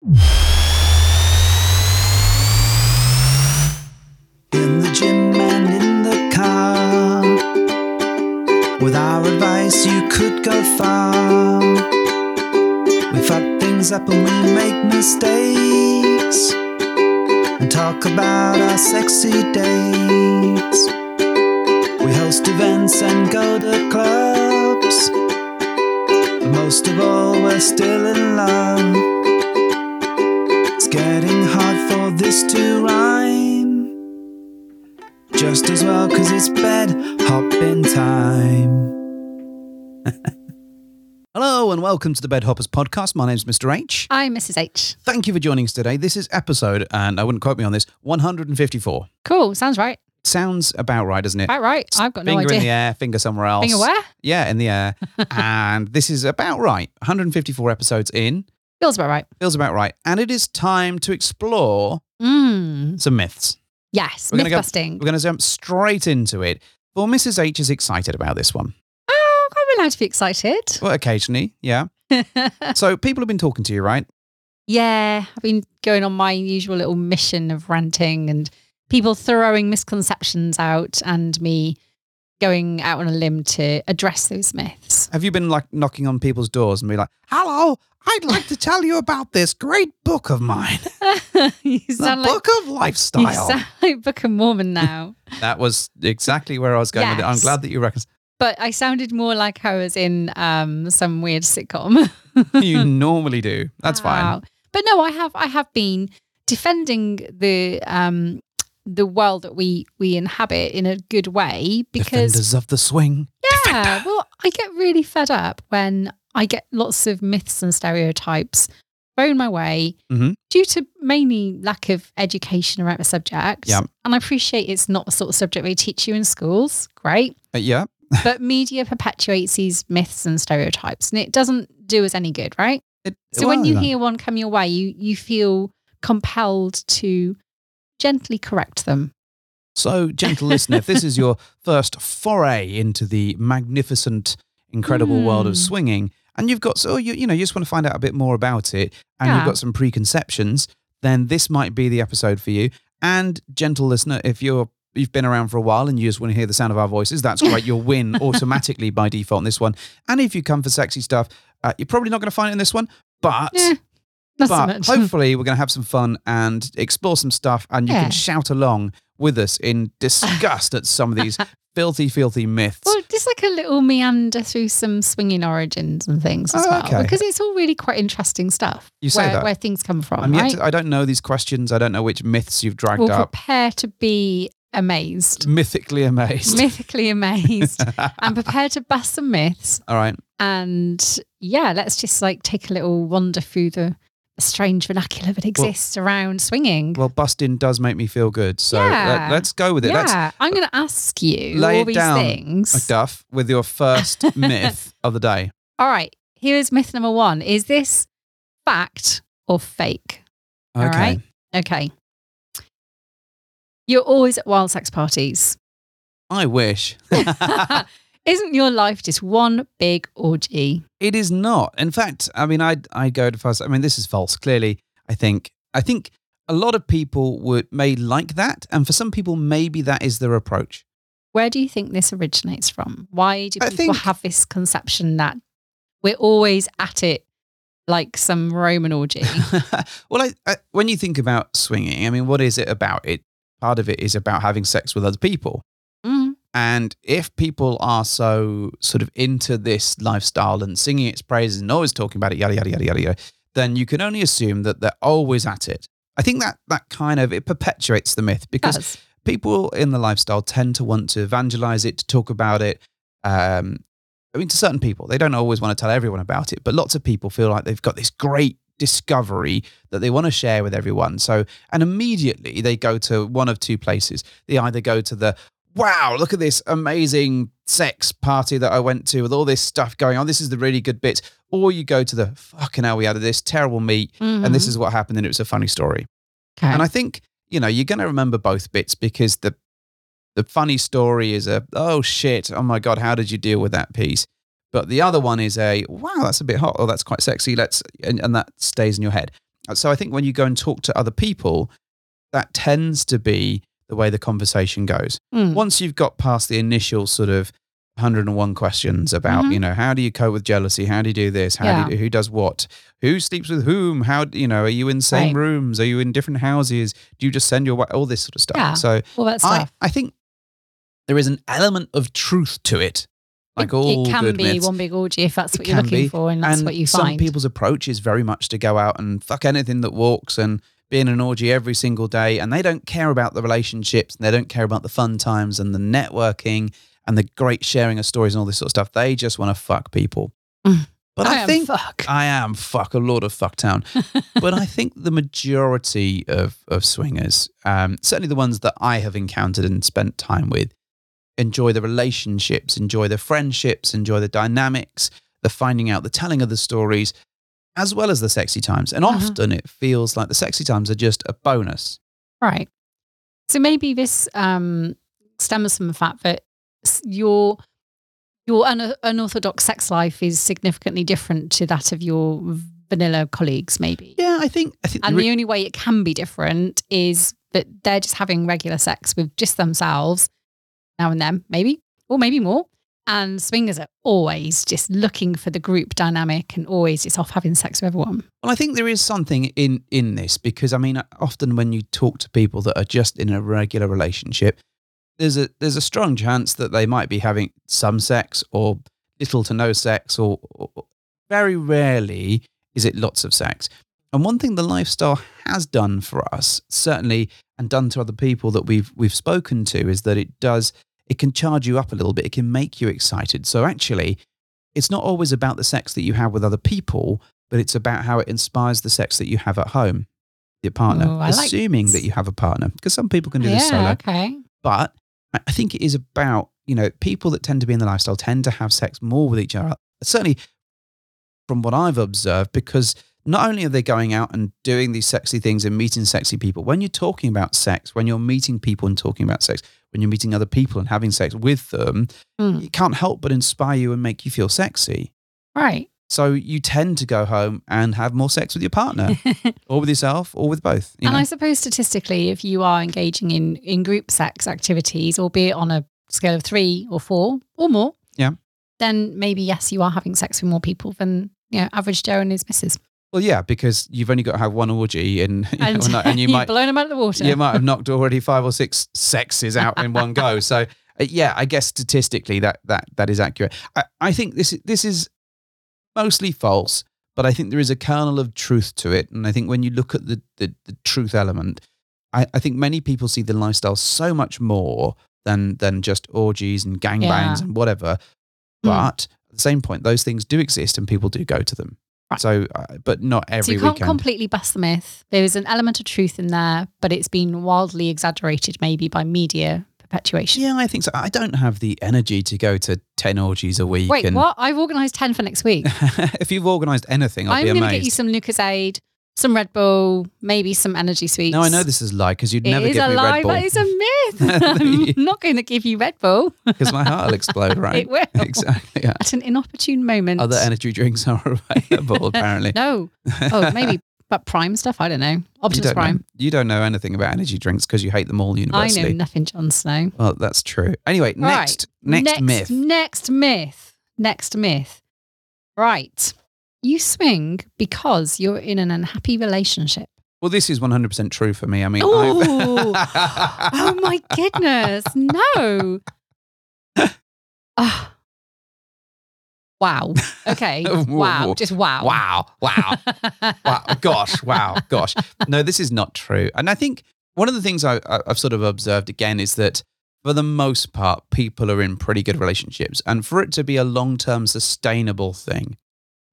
In the gym and in the car. With our advice, you could go far. We fuck things up and we make mistakes. And talk about our sexy dates. We host events and go to clubs. But most of all, we're still in love. It's getting hard for this to rhyme. Just as well, cause it's bed hopping time. Hello and welcome to the Bed Hoppers podcast. My name's Mr. H. I'm Mrs. H. Thank you for joining us today. This is episode, and I wouldn't quote me on this, 154. Cool. Sounds right. Sounds about right, doesn't it? Quite right. I've got no finger in the air, finger somewhere else. Finger where? Yeah, in the air. and this is about right. 154 episodes in. Feels about right. Feels about right. And it is time to explore Mm. some myths. Yes. We're gonna Myth go- busting. We're going to jump straight into it. For Mrs. H is excited about this one. Oh, I'm allowed to be excited. Well, occasionally, yeah. So people have been talking to you, right? yeah. I've been going on my usual little mission of ranting and people throwing misconceptions out and me going out on a limb to address those myths. Have you been like knocking on people's doors and be like, "Hello, I'd like to tell you about this great book of mine, you the sound like Book of Lifestyle. you Lifestyle." sound like Book of Mormon now. that was exactly where I was going with it. I'm glad that you reckon. but I sounded more like I was in um, some weird sitcom. you normally do. That's fine. But no, I have I have been defending the um the world that we we inhabit in a good way because Defenders of the swing. yeah, well, I get really fed up when I get lots of myths and stereotypes thrown my way Mhm. due to mainly lack of education around the subject. Yeah. And I appreciate it's not the sort of subject they teach you in schools. Great. Uh, yeah, But media perpetuates these myths and stereotypes and it doesn't do us any good, right? It- So when you hear one come your way, you you feel compelled to gently correct them. So, gentle listener, if this is your first foray into the magnificent, incredible world of Hmm. swinging, and you've got so you you know you just want to find out a bit more about it, and Yeah. you've got some preconceptions, then this might be the episode for you. And gentle listener, if you're you've been around for a while and you just want to hear the sound of our voices, that's great. You'll win automatically by default in this one. And if you come for sexy stuff, uh, you're probably not going to find it in this one, but. Eh, not so But much. hopefully, we're going to have some fun and explore some stuff, and you Yeah. can shout along with us in disgust at some of these filthy, filthy myths. well, just like a little meander through some swinging origins and things as Oh, well, okay. because it's all really quite interesting stuff. You say where, that. where things come from, right? to, I don't know these questions. I don't know which myths you've dragged we'll up. prepare to be amazed, Mythically amazed. mythically amazed, and prepare to bust some myths. All right. And yeah, let's just like take a little wander through the strange vernacular that exists around swinging. Well, busting does make me feel good. So Yeah. let, us go with it. Let's yeah, I'm going to ask you lay all these down, things. Duff, with your first myth of the day. All right, here's myth number one. Is this fact or fake? Okay. All right. Okay. You're always at wild sex parties. I wish. Isn't your life just one big orgy? It is not. In fact, I mean, I I go to first. I mean, this is false. Clearly, I think I think a lot of people would may like that, and for some people, maybe that is their approach. Where do you think this originates from? Why do people think- have this conception that we're always at it like some Roman orgy? well, I, I, when you think about swinging, I mean, what is it about? It part of it is about having sex with other people. And if people are so sort of into this lifestyle and singing its praises and always talking about it, yada yada yada yada yada, then you can only assume that they're always at it. I think that that kind of it perpetuates the myth because people in the lifestyle tend to want to evangelize it, to talk about it. Um, I mean, to certain people, they don't always want to tell everyone about it, but lots of people feel like they've got this great discovery that they want to share with everyone. So, and immediately they go to one of two places. They either go to the wow, look at this amazing sex party that I went to with all this stuff going on. This is the really good bit. Or you go to the fucking hell, we had this terrible meet and this Mhm. is what happened and it was a funny story. Okay. And I think, you know, you're going to remember both bits because the the funny story is a, oh shit, oh my God, how did you deal with that piece? But the other one is a, wow, that's a bit hot. Oh, that's quite sexy. Let's, and, and that stays in your head. So I think when you go and talk to other people, that tends to be the way the conversation goes. Mm. Once you've got past the initial sort of 101 questions about, Mhm. you know, how do you cope with jealousy? How do you do this? How do you, who does what? Who sleeps with whom? How, you know, are you in same Right. rooms? Are you in different houses? Do you just send your, all this sort of stuff. Yeah. So All that I, stuff. I think there is an element of truth to it. Like it, all it can be myths. one big orgy if that's what you're looking be. for and that's and what you find. some people's approach is very much to go out and fuck anything that walks and be in an orgy every single day. And they don't care about the relationships and they don't care about the fun times and the networking and the great sharing of stories and all this sort of stuff. They just want to fuck people. Mm. But I, am think fuck. I am fuck a lot of fucktown. but I think the majority of of swingers, um, certainly the ones that I have encountered and spent time with, enjoy the relationships, enjoy the friendships, enjoy the dynamics, the finding out, the telling of the stories, as well as the sexy times. And Uh-huh. often it feels like the sexy times are just a bonus. Right. So maybe this um, stems from the fact that your your un- unorthodox sex life is significantly different to that of your vanilla colleagues, maybe. Yeah, I think I think And the the only way it can be different is that they're just having regular sex with just themselves now and then, maybe, or maybe more. And swingers are always just looking for the group dynamic and always just off having sex with everyone. Well, I think there is something in in this because I mean, often when you talk to people that are just in a regular relationship, there's a there's a strong chance that they might be having some sex or little to no sex, or, or very rarely is it lots of sex. And one thing the lifestyle has done for us, certainly, and done to other people that we've we've spoken to, is that it does it can charge you up a little bit. It can make you excited. So actually, it's not always about the sex that you have with other people, but it's about how it inspires the sex that you have at home, your partner, Ooh, I like assuming that you have a partner, because some people can do this solo. okay. But I think it is about, you know, people that tend to be in the lifestyle tend to have sex more with each other. Certainly from what I've observed, because not only are they going out and doing these sexy things and meeting sexy people, when you're talking about sex, when you're meeting people and talking about sex, when you're meeting other people and having sex with them, Mm. it can't help but inspire you and make you feel sexy. Right. So you tend to go home and have more sex with your partner or with yourself or with both. You and know? I suppose statistically, if you are engaging in, in group sex activities, albeit on a scale of three or four or more, Yeah. then maybe yes, you are having sex with more people than you know average Joe and his missus, well, yeah, because you've only got to have one orgy and, you know, and, and, and you might blown them out of the water. you might have knocked already five or six sexes out in one go. So uh, yeah, I guess statistically that that that is accurate. I, I think this is- this is mostly false, but I think there is a kernel of truth to it. And I think when you look at the the, the truth element, I, I think many people see the lifestyle so much more than than just orgies and gangbangs Yeah. and whatever. Mm. But at the same point, those things do exist and people do go to them. Right. So, uh, but not so every you can't weekend. completely bust the myth. There is an element of truth in there, but it's been wildly exaggerated maybe by media perpetuation. Yeah, I think so. I don't have the energy to go to 10 orgies a week. Wait, and what? I've organised 10 for next week. if you've organised anything, I'll I'm be going to get you some Lucozade, some Red Bull, maybe some energy sweets. no, I know this is a lie because you'd It never give a me lie. Red Bull It is a lie. It's a myth. I'm not going to give you Red Bull. because my heart will explode, right? It will. exactly. Yeah. At an inopportune moment. Other energy drinks are available, apparently. No. Oh, maybe. But Prime stuff, I don't know. you, don't know, Prime. you don't know anything about energy drinks because you hate them all I universally. know nothing, Jon Snow. Well, that's true. Anyway, Right. next, next, next myth. Next myth. Next myth. Right. You swing because you're in an unhappy relationship. Well, this is 100% true for me. I mean. Oh my goodness. No. Ah. wow. Okay. Wow. Just wow. wow, wow. wow, gosh, wow, gosh. No, this is not true. And I think one of the things I, I've sort of observed again is that for the most part, people are in pretty good relationships. And for it to be a long term sustainable thing,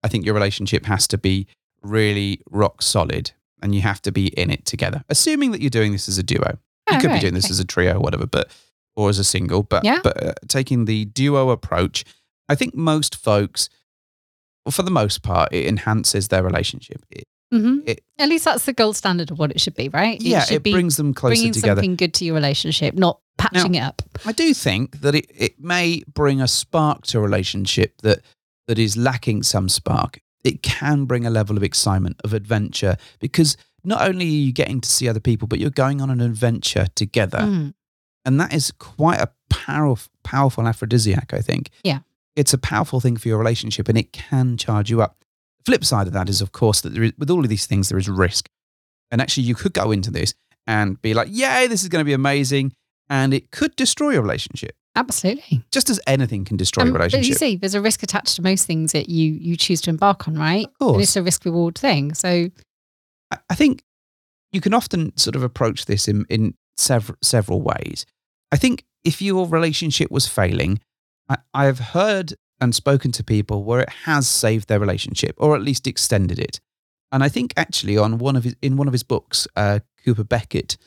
I think your relationship has to be really rock solid and you have to be in it together. Assuming that you're doing this as a duo. You Oh, could be doing this okay. as a trio or whatever, but or as a single. But Yeah. but uh, taking the duo approach, I think most folks, well, for the most part, it enhances their relationship. It, hmm it- At least that's the gold standard of what it should be, right? yeah, should it be brings them closer bringing together. something good to your relationship, not patching it up. I do think that it, it may bring a spark to a relationship that that is lacking some spark. it can bring a level of excitement, of adventure, because not only are you getting to see other people, but you're going on an adventure together. Mm. And that is quite a powerful, powerful aphrodisiac, I think. Yeah. It's a powerful thing for your relationship and it can charge you up. The flip side of that is, of course, that there is, with all of these things, there is risk. And actually, you could go into this and be like, yay, this is going to be amazing. And it could destroy your relationship, Absolutely. just as anything can destroy Um, a but you see, there's a risk attached to most things that you you choose to embark on, right? Of course. And it's a risk reward thing. So I- I think you can often sort of approach this in, in several several ways. I think if your relationship was failing, I, I have heard and spoken to people where it has saved their relationship or at least extended it. And I think actually on one of his in one of his books, uh, Cooper Beckett,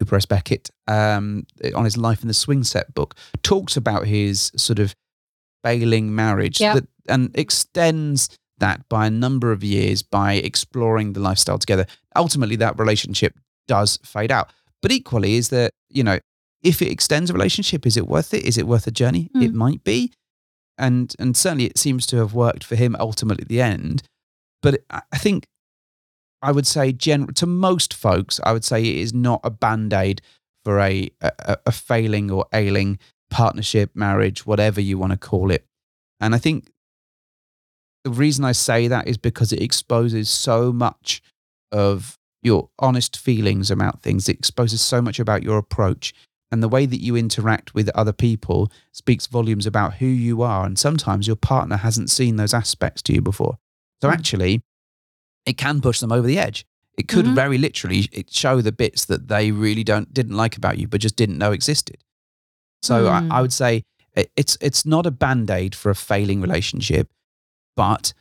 Cooper S. Beckett, um, on his Life in the Swing Set book, talks about his sort of failing marriage Yep. that, and extends that by a number of years by exploring the lifestyle together. Ultimately, that relationship does fade out. But equally, is that, you know, if it extends a relationship, is it worth it? Is it worth a journey? It Mm. might be. And and certainly it seems to have worked for him ultimately at the end. But I think I would say gen- to most folks, I would say it is not a band-aid for a, a, a failing or ailing partnership, marriage, whatever you want to call it. And I think the reason I say that is because it exposes so much of your honest feelings about things. It exposes so much about your approach and the way that you interact with other people speaks volumes about who you are. And sometimes your partner hasn't seen those aspects to you before. So Mm. actually, it can push them over the edge. It could Mhm. very literally it show the bits that they really don't didn't like about you, but just didn't know existed. So Mm. I, I would say it- it's it's not a band aid for a failing relationship, but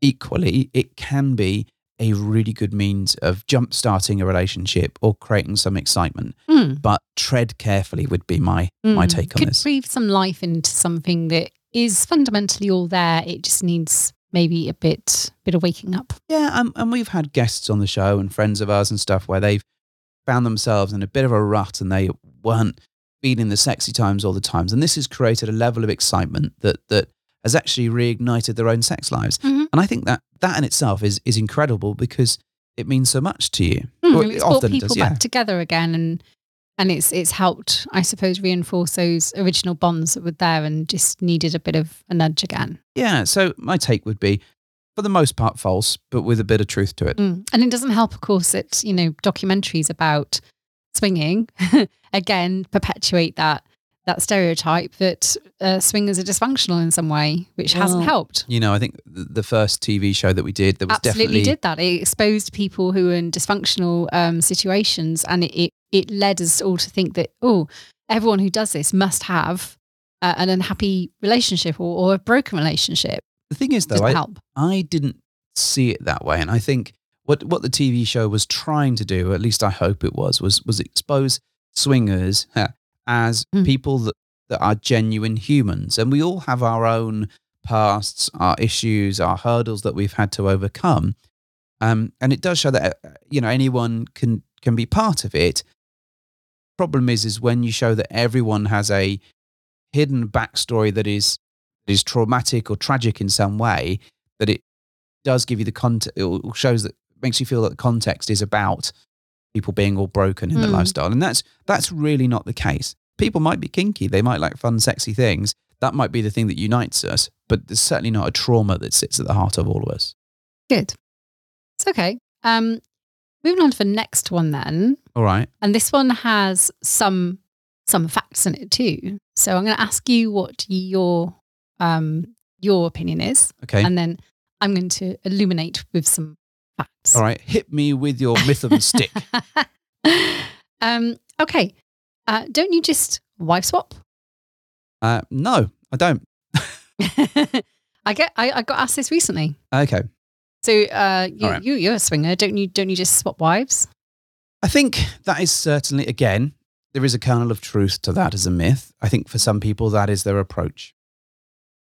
equally it can be a really good means of jump starting a relationship or creating some excitement. mm, But tread carefully would be my my mm, take on could this. breathe some life into something that is fundamentally all there. It just needs maybe a bit bit of waking up. Yeah, um, and we've had guests on the show and friends of ours and stuff where they've found themselves in a bit of a rut and they weren't feeling the sexy times all the times. And this has created a level of excitement that that has actually reignited their own sex lives. Mhm. And I think that that in itself is is incredible because it means so much to you. Mm, Well, it's brought it people does, yeah. back together again, and and it's it's helped, I suppose, reinforce those original bonds that were there and just needed a bit of a nudge again. Yeah. So my take would be, for the most part, false, but with a bit of truth to it. Mm. And it doesn't help, of course, that you know documentaries about swinging again perpetuate that that stereotype that uh, swingers are dysfunctional in some way, which hasn't helped. You know, I think the the first TV show that we did, that was Absolutely definitely did that. It exposed people who were in dysfunctional um, situations, and it, it it led us all to think that oh, everyone who does this must have uh, an unhappy relationship or, or a broken relationship. the thing is though, I, help. I didn't see it that way, and I think what what the TV show was trying to do, at least I hope it was, was was expose swingers as Mm. people that that are genuine humans, and we all have our own pasts, our issues, our hurdles that we've had to overcome, um, and it does show that uh, you know anyone can can be part of it. Problem is, is when you show that everyone has a hidden backstory that is that is traumatic or tragic in some way, that it does give you the context, it shows that makes you feel that the context is about people being all broken in Mm. lifestyle, and that's that's really not the case. People might be kinky, they might like fun, sexy things. That might be the thing that unites us, but there's certainly not a trauma that sits at the heart of all of us. Good. It's okay. Um, moving on to the next one then. All right, And this one has some some facts in it too. So I'm going to ask you what your um, your opinion is, okay, and then I'm going to illuminate with some facts. all right. Hit me with your myth and stick. um, okay. Uh, don't you just wife swap? Uh, no, I don't. I get. I, I got asked this recently. Okay, So uh, you, right. you you're a swinger, don't you? Don't you just swap wives? I think that is certainly, again, there is a kernel of truth to that as a myth. I think for some people, that is their approach.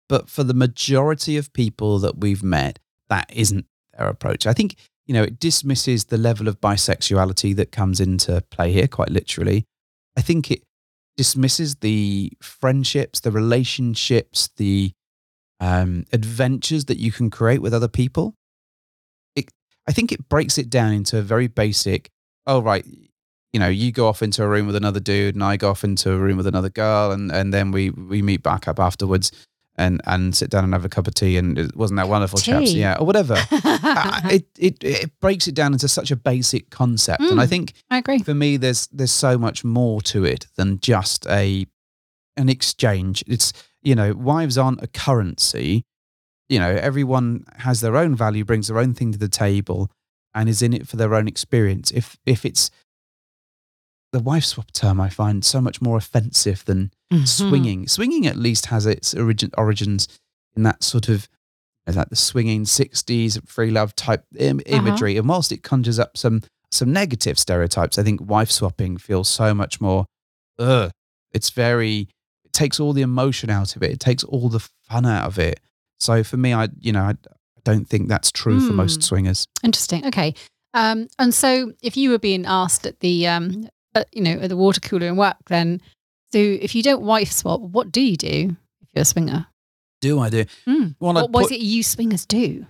But for the majority of people that we've met, that isn't their approach. I think, you know, it dismisses the level of bisexuality that comes into play here, quite literally. I think it dismisses the friendships, the relationships, the um, adventures that you can create with other people. I think it breaks it down into a very basic. Oh right, you know, you go off into a room with another dude, and I go off into a room with another girl, and and then we we meet back up afterwards. And, and sit down and have a cup of tea and it wasn't that wonderful chaps yeah or whatever it, it it breaks it down into such a basic concept and I Mm. think I agree. for me there's there's so much more to it than just a an exchange it's you know wives aren't a currency you know everyone has their own value brings their own thing to the table and is in it for their own experience. If if it's the wife swap term i find so much more offensive than Mhm. swinging. Swinging at least has its origin origins in that sort of like the swinging 60s free love type Im- imagery. And whilst it conjures up some some negative stereotypes i think wife swapping feels so much more ugh. it's very it takes all the emotion out of it. It takes all the fun out of it so for me i you know i, don't think that's true for most Mm. swingers Interesting. Okay. Um, and so if you were being asked at the, um, at, you know, at the water cooler in work, then, so if you don't wife swap, what do you do if you're a swinger? do i do Mm. well, What was it you swingers do?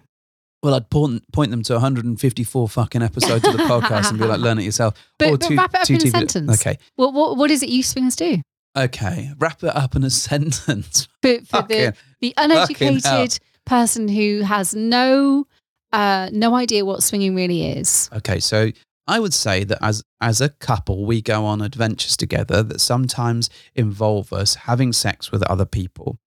well i'd point, point them to 154 fucking episodes of the podcast and be like learn it yourself But, Or but two- wrap it up two in a sentence. okay What, what, what is it you swingers do? Okay, wrap it up in a sentence. For, the, the uneducated person who has no, uh, no idea what swinging really is. Okay, so I would say that as as a couple, we go on adventures together that sometimes involve us having sex with other people.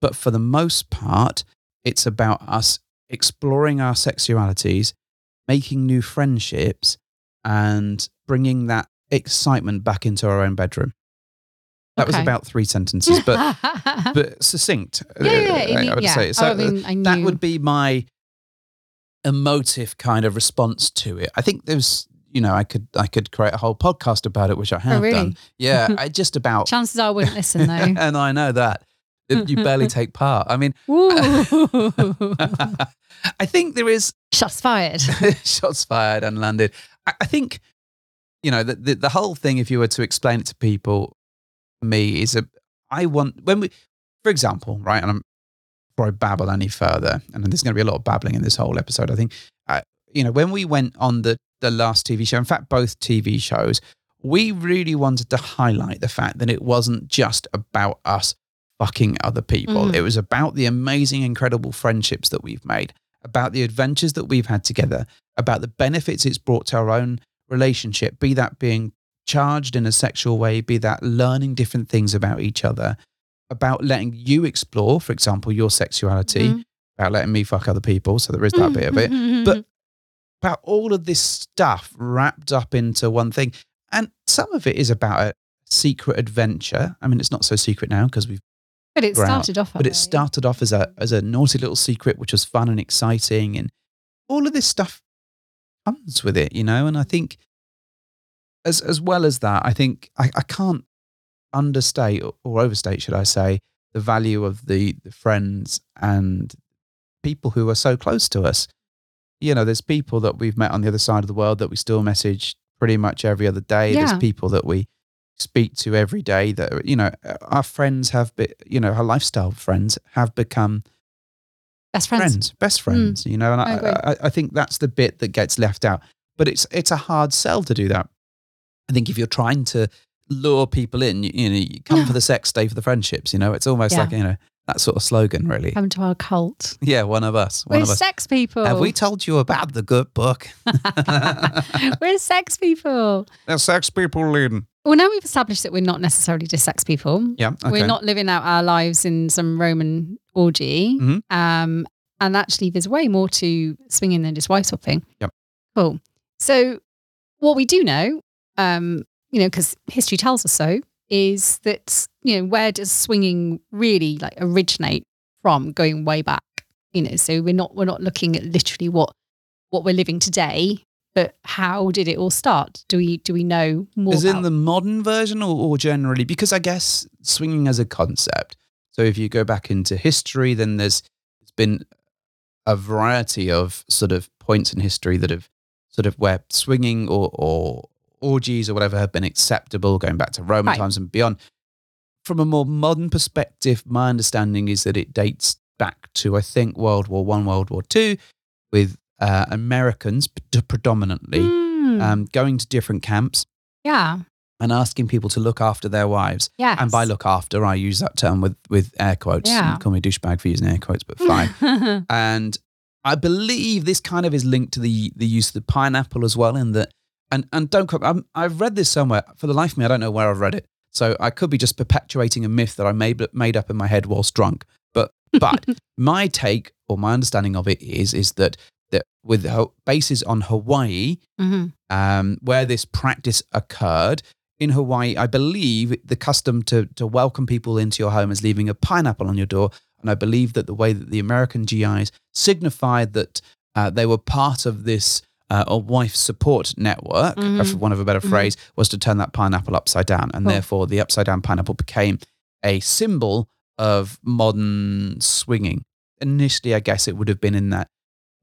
But for the most part, it's about us exploring our sexualities, making new friendships, and bringing that excitement back into our own bedroom. That was about three sentences, but but succinct. yeah, yeah, uh, yeah, I would yeah. say. So oh, I mean, I that would be my emotive kind of response to it. I think there's, you know, I could I could create a whole podcast about it, which I have Oh, really? done. Yeah, I just about. Chances are I wouldn't listen though. and I know that That you barely take part. I mean, I think there is Shots fired. shots fired and landed. I, I think, you know, the, the the whole thing. If you were to explain it to people, me is a. I want when we, for example, right, and I'm before I babble any further, and there's going to be a lot of babbling in this whole episode. I think, uh, you know, when we went on the the last TV show, in fact, both TV shows, we really wanted to highlight the fact that it wasn't just about us fucking other people. Mhm. It was about the amazing, incredible friendships that we've made, about the adventures that we've had together, about the benefits it's brought to our own relationship, be that being charged in a sexual way, be that learning different things about each other, about letting you explore, for example, your sexuality, Mhm. about letting me fuck other people. So there is that bit of it. Mm-hmm. But about all of this stuff wrapped up into one thing. And some of it is about a secret adventure. I mean, it's not so secret now because we've But it started off. but that it way. started off as a as a naughty little secret, which was fun and exciting, and all of this stuff comes with it, you know. And I think, as as well as that, I think I, I can't understate or, or overstate, should I say, the value of the the friends and people who are so close to us. You know, there's people that we've met on the other side of the world that we still message pretty much every other day. Yeah. There's people that we speak to every day that are- you know our friends have been you know our lifestyle friends have become Best friends. friends, best hmm. friends you know and I I. I, I think that's the bit that gets left out but it's it's a hard sell to do that i think if you're trying to lure people in you, you know you come Yeah. for the sex stay for the friendships you know it's almost Yeah. like you know that sort of slogan really Come to our cult. yeah one of us one We're of us sex people. have we told you about the good book We're sex people. They're sex people in Well, now we've established that we're not necessarily just sex people. yeah okay We're not living out our lives in some Roman orgy. Mhm. Um, and actually, there's way more to swinging than just wife swapping. Yep. Cool. So, what we do know, um, you know, because history tells us so, is that you know where does swinging really like originate from? Going way back, you know. So we're not we're not looking at literally what what we're living today, but how did it all start? Do we do we know more? Is in the modern version or, or generally? Because I guess swinging as a concept. So if you go back into history, then there's there's been a variety of sort of points in history that have sort of where swinging or, or orgies or whatever have been acceptable, going back to Roman Right. times and beyond. From a more modern perspective, my understanding is that it dates back to I think World War One, World War Two, with uh, Americans predominantly Mm. um, going to different camps yeah. and asking people to look after their wives. Yes. And by look after, I use that term with, with air quotes. Yeah. You Call me a douchebag for using air quotes, but fine. and I believe this kind of is linked to the the use of the pineapple as well. In that, and and don't. I'm, I've read this somewhere. For the life of me, I don't know where I've read it. So I could be just perpetuating a myth that I made made up in my head whilst drunk. But but my take or my understanding of it is is that that with bases on Hawaii, Mhm. um, where this practice occurred. In Hawaii, I believe the custom to, to welcome people into your home is leaving a pineapple on your door. And I believe that the way that the American GIs signified that uh, they were part of this uh, a wife support network, Mhm. for one of a better Mhm. phrase, was to turn that pineapple upside down. And Cool. therefore, the upside down pineapple became a symbol of modern swinging. Initially, I guess it would have been in that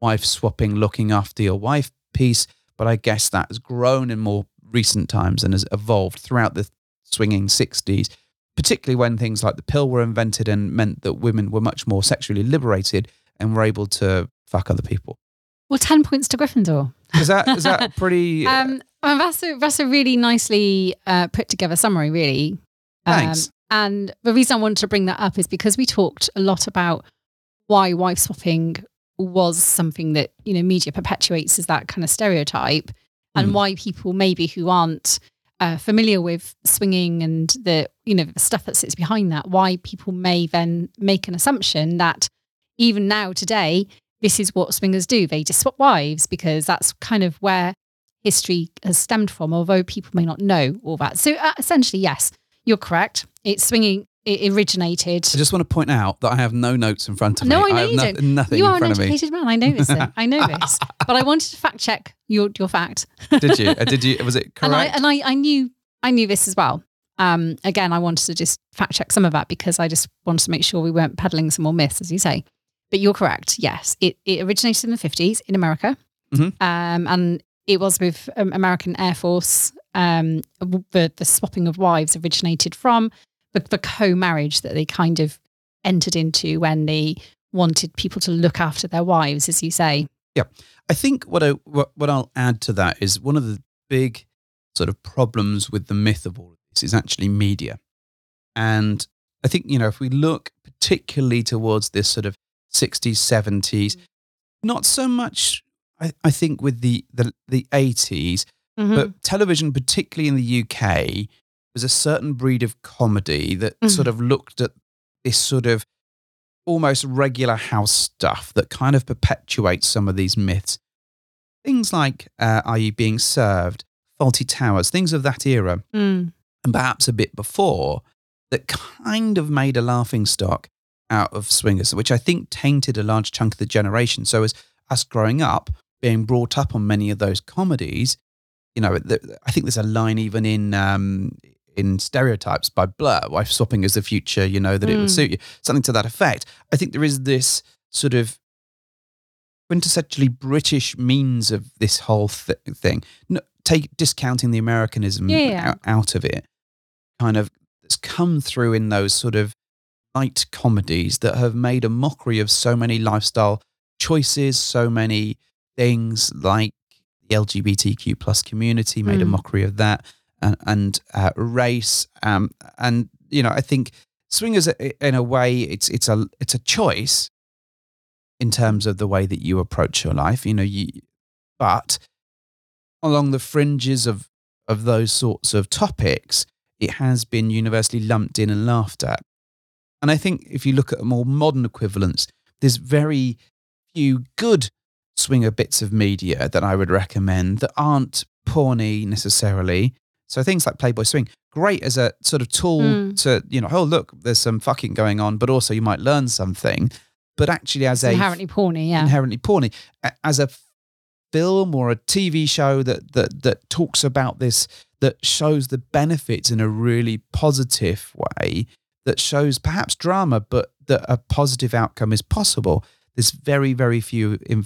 wife swapping, looking after your wife piece. But I guess that has grown in more recent times and has evolved throughout the swinging 60s, particularly when things like the pill were invented and meant that women were much more sexually liberated and were able to fuck other people. Well, 10 points to Gryffindor. Is that is that pretty? Um, well, that's a, that's a really nicely uh, put together summary, really. Um, Thanks. and the reason I wanted to bring that up is because we talked a lot about why wife swapping was something that you know media perpetuates as that kind of stereotype, and Mm. why people maybe who aren't uh, familiar with swinging and the you know the stuff that sits behind that, why people may then make an assumption that even now today this is what swingers do. They just swap wives because that's kind of where history has stemmed from, although people may not know all that. So uh, essentially, yes, you're correct. It's swinging. It originated. I just want to point out that I have no notes in front of No, me. I know have you no- don't. nothing You in are an front of me. educated man. I know this. I know this. But I wanted to fact check your your fact. Did you? Uh, Did you? Was it and I correct? and I, I knew I knew this as well. Um, again, I wanted to just fact check some of that because I just wanted to make sure we weren't peddling some more myths, as you say. But you're correct. Yes, it, it originated in the 50s in America, Mhm. um, and it was with um, American Air Force. Um, the the swapping of wives originated from the, the co-marriage that they kind of entered into when they wanted people to look after their wives, as you say. Yeah, I think what I what, what I'll add to that is one of the big sort of problems with the myth of all of this is actually media, and I think you know if we look particularly towards this sort of sixties seventies, not so much. I, I think with the the the eighties, Mm-hmm. but television, particularly in the UK, was a certain breed of comedy that Mhm. sort of looked at this sort of almost regular house stuff that kind of perpetuates some of these myths. Things like uh, Are You Being Served? Fawlty Towers, things of that era, Mm. and perhaps a bit before, that kind of made a laughing stock out of swingers, which I think tainted a large chunk of the generation. So, as us growing up, being brought up on many of those comedies, you know, the, I think there's a line even in um, in Stereotypes by Blur, wife swapping is the future, you know, that it would Mm. suit you, something to that effect. I think there is this sort of quintessentially British means of this whole th- thing. No, take discounting the Americanism Yeah, yeah. Out, out of it, kind of that's come through in those sort of light comedies that have made a mockery of so many lifestyle choices, so many things like the LGBTQ plus community made a Mm. mockery of that, and, and uh, race, um, and you know, I think swingers, in a way, it's it's a it's a choice in terms of the way that you approach your life. You know, you but along the fringes of of those sorts of topics, it has been universally lumped in and laughed at. And I think if you look at a more modern equivalents, there's very few good swinger bits of media that I would recommend that aren't porny necessarily. So things like Playboy Swing, great as a sort of tool Mm. to, you know, oh, look, there's some fucking going on, but also you might learn something. But actually, as It's a inherently porny, yeah. inherently porny. As a film or a TV show that that that talks about this, that shows the benefits in a really positive way, that shows perhaps drama, but that a positive outcome is possible. There's very very few in,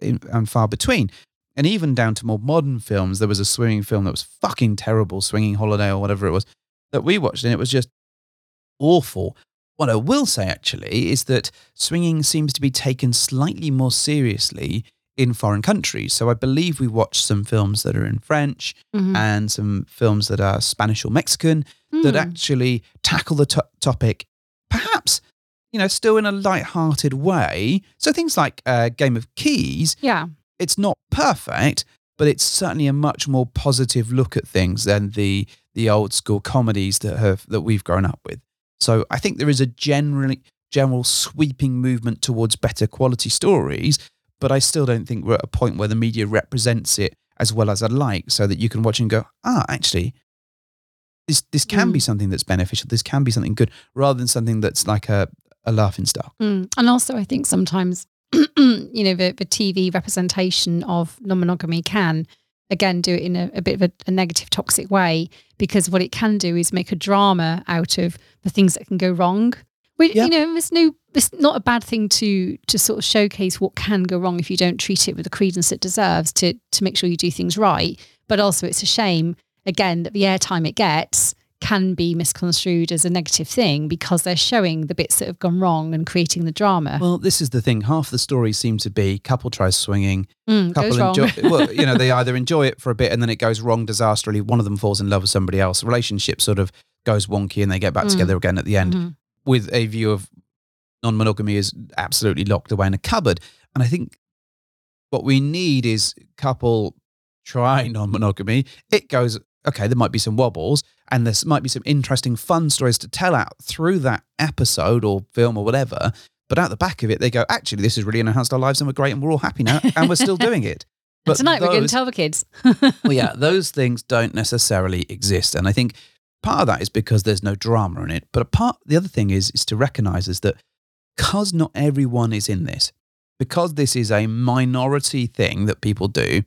in, and far between. And even down to more modern films, there was a swinging film that was fucking terrible, Swinging Holiday or whatever it was, that we watched, and it was just awful. What I will say actually is that swinging seems to be taken slightly more seriously in foreign countries. So I believe we watched some films that are in French Mhm. and some films that are Spanish or Mexican that Hmm. actually tackle the to- topic, perhaps, you know, still in a light-hearted way. So things like uh, Game of Keys, yeah. it's not perfect, but it's certainly a much more positive look at things than the the old school comedies that have that we've grown up with. So I think there is a generally general sweeping movement towards better quality stories, but I still don't think we're at a point where the media represents it as well as I'd like, so that you can watch and go, ah, actually, this this can be Mm. something that's beneficial. This can be something good, rather than something that's like a a laughing stock. Mm. And also, I think sometimes, you know, the, the TV representation of non monogamy can, again, do it in a, a bit of a, a negative, toxic way because what it can do is make a drama out of the things that can go wrong. Yeah. You know, there's no, it's not a bad thing to to sort of showcase what can go wrong if you don't treat it with the credence it deserves to to make sure you do things right. But also, it's a shame again that the airtime it gets can be misconstrued as a negative thing because they're showing the bits that have gone wrong and creating the drama. Well, this is the thing. Half the stories seem to be couple tries swinging, Mm, couple enjoy. well, you know, they either enjoy it for a bit and then it goes wrong disastrously. One of them falls in love with somebody else. The relationship sort of goes wonky and they get back Mm. together again at the end Mhm. With a view of non-monogamy is absolutely locked away in a cupboard. And I think what we need is couple try non-monogamy. It goes okay. There might be some wobbles and there might be some interesting, fun stories to tell out through that episode or film or whatever. But at the back of it, they go, actually, this has really enhanced our lives and we're great and we're all happy now and we're still doing it. But tonight we're going to tell the kids. well, yeah, those things don't necessarily exist, and I think part of that is because there's no drama in it. But a part, the other thing is, is to recognise is that because not everyone is in this, because this is a minority thing that people do,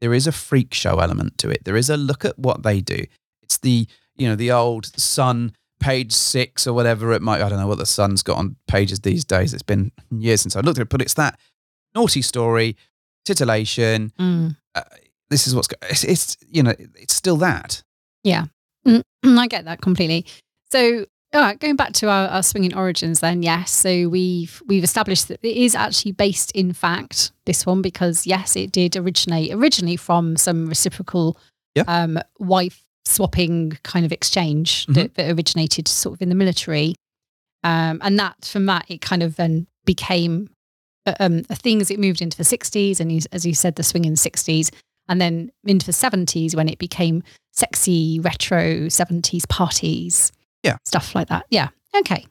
there is a freak show element to it. There is a look at what they do. It's the you know the old Sun page six or whatever it might. I don't know what the Sun's got on pages these days. It's been years since I looked at it, but it's that naughty story, titillation Mm. this is what's it's, it's you know it's still that Mm, I get that completely. So, all right, going back to our, our swinging origins, then yes. So we've we've established that it is actually based in fact this one because yes, it did originate originally from some reciprocal Yeah. um, wife swapping kind of exchange that, that originated sort of in the military, um, and that from that it kind of then became uh, um, a thing as it moved into the sixties, and as you said, the swinging sixties, and then into the seventies when it became sexy retro 70s parties. Yeah. Stuff like that. Yeah. Okay.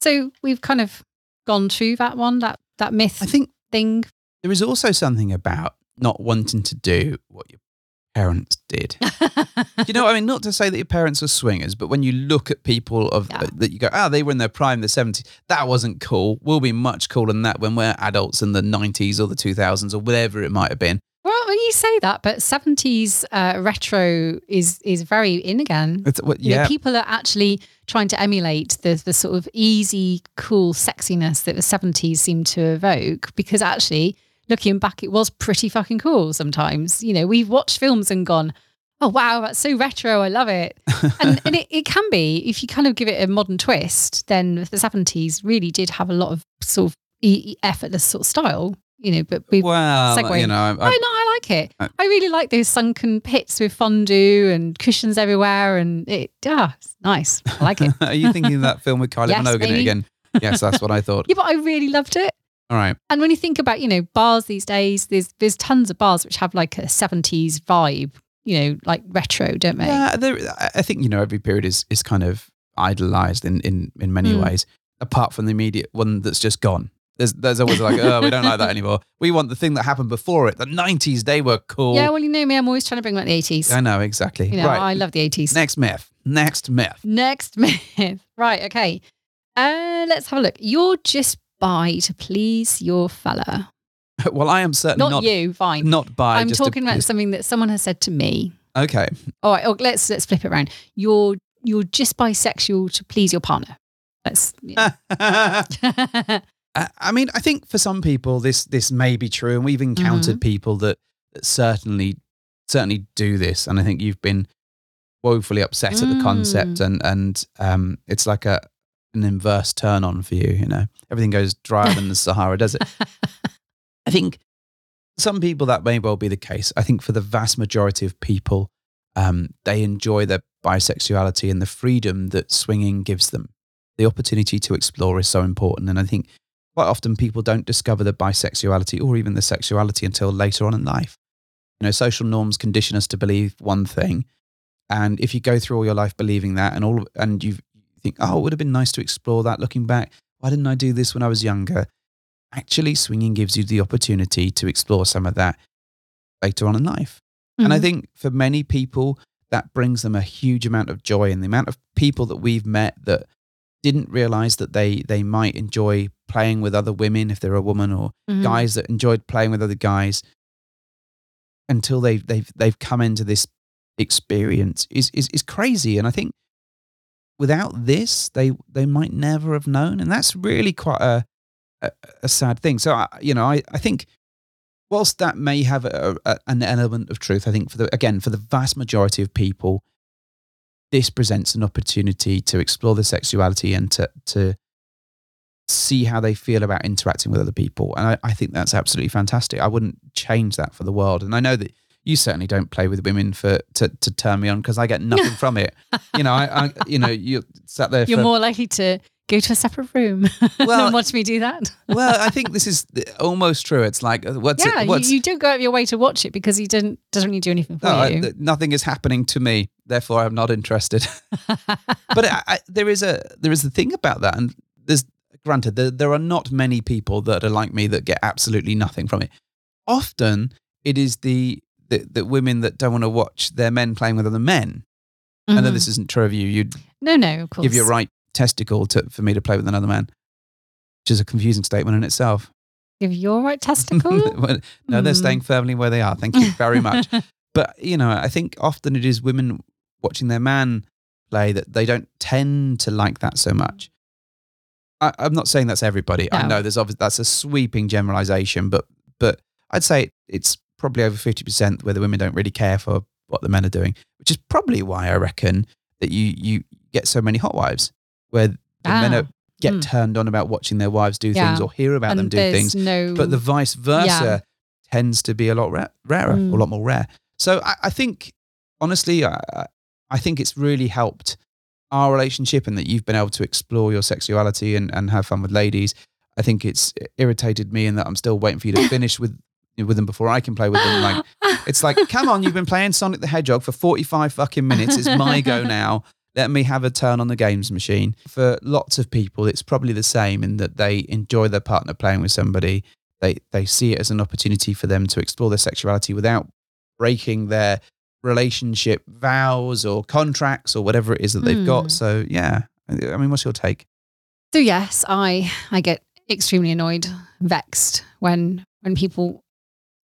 So we've kind of gone through that one, that that myth i think thing. there is also something about not wanting to do what your parents did you know i mean not to say that your parents are swingers but when you look at people of Yeah. that you go ah they were in their prime in the 70s that wasn't cool we'll be much cooler than that when we're adults in the 90s or the 2000s or whatever it might have been well, you say that, but 70s uh, retro is is very in again. it's, what, You know, yeah people are actually trying to emulate the the sort of easy, cool sexiness that the 70s seemed to evoke because actually, looking back, it was pretty fucking cool sometimes. You know, we've watched films and gone, oh, wow, that's so retro. I love it. and and it, it can be, if you kind of give it a modern twist, then the 70s really did have a lot of sort of effortless sort of style, you know, but we've. well segue. you know I, I like it. I- I really like those sunken pits with fondue and cushions everywhere, and it, ah, it's nice. I like it. are you thinking of that film with Kylie Yes, Minogue in it again yes that's what i thought Yeah, but I really loved it. all right And when you think about, you know, bars these days, there's there's tons of bars which have like a 70s vibe, you know, like retro, don't they? Yeah, there, I- I think you know every period is is kind of idolized in in in many Mm. ways. Apart from the immediate one that's just gone. There's there's always like oh we don't like that anymore. We want the thing that happened before it. The '90s they were cool. Yeah, well, you know me, I'm always trying to bring back the 80s. I know exactly. You know, right. I love the 80s. Next myth. Next myth. Next myth. Right, okay. Uh, let's have a look. You're just bi to please your fella. well, I am certainly Not, not you, fine. not bi. I'm talking about something that someone has said to me. Okay. All right, oh, let's let's flip it around. You're you're just bisexual to please your partner. Let's. Yeah. I I mean, I think for some people this this may be true, and we've encountered Mm-hmm. people that, that certainly certainly do this, and I think you've been woefully upset at the concept, Mm. and and um, it's like a an inverse turn on for you. You know, everything goes drier than the Sahara Desert. I think some people that may well be the case. I think for the vast majority of people, um, they enjoy their bisexuality and the freedom that swinging gives them. The opportunity to explore is so important. And I think quite often people don't discover their bisexuality or even their sexuality until later on in life. You know, social norms condition us to believe one thing. And if you go through all your life believing that and all and you think, oh, it would have been nice to explore that looking back. Why didn't I do this when I was younger? Actually, swinging gives you the opportunity to explore some of that later on in life. And I Mhm. think for many people, that brings them a huge amount of joy. And the amount of people that we've met that didn't realize that they, they might enjoy playing with other women if they're a woman or Mhm. guys that enjoyed playing with other guys until they've, they've, they've come into this experience is, is, is crazy. And I think without this, they, they might never have known. And that's really quite a, a, a sad thing. So, I, you know, I, I think whilst that may have a, a, an element of truth, I think for the, again, for the vast majority of people, this presents an opportunity to explore their sexuality and to, to see how they feel about interacting with other people. And I, I think that's absolutely fantastic. I wouldn't change that for the world. And I know that you certainly don't play with women for to, to turn me on because I get nothing from it. You know, I, I you know, you sat there You're for, more likely to go to a separate room Well- than watch me do that. well, I think this is almost true. It's like, uh, what's yeah, it, what's, you, you do go out of your way to watch it because he didn't doesn't really do anything for no, you. th- nothing is happening to me. Therefore, I'm not interested. but I, I, there is a there is a thing about that, and there's granted there, there are not many people that are like me that get absolutely nothing from it. Often, it is the the, the women that don't want to watch their men playing with other men. I know Mhm. this isn't true of you. You'd no, no, of course. give your right testicle to for me to play with another man, which is a confusing statement in itself. Give your right testicle. No, they're Hmm. staying firmly where they are. Thank you very much. but you know, I think often it is women watching their man play that they don't tend to like that so much. I, I'm not saying that's everybody. I know there's obviously that's a sweeping generalization, but but I'd say it's probably over fifty percent where the women don't really care for what the men are doing, which is probably why I reckon that you you get so many hot wives where the men Ah, are, get hmm. turned on about watching their wives do Yeah. things or hear about and them do things no. but the vice versa Yeah. tends to be a lot ra- rarer, Mm. a lot more rare. So I, I think, honestly, I- I think it's really helped our relationship and that you've been able to explore your sexuality and, and have fun with ladies. I think it's irritated me and that I'm still waiting for you to finish with with them before I can play with them. Like it's like, come on, you've been playing Sonic the Hedgehog for 45 fucking minutes. It's my go now. Let me have a turn on the games machine. For lots of people, it's probably the same in that they enjoy their partner playing with somebody. They they see it as an opportunity for them to explore their sexuality without breaking their relationship vows or contracts or whatever it is that they've Hmm. got. So yeah, I mean, what's your take? So yes, I I get extremely annoyed, vexed when when people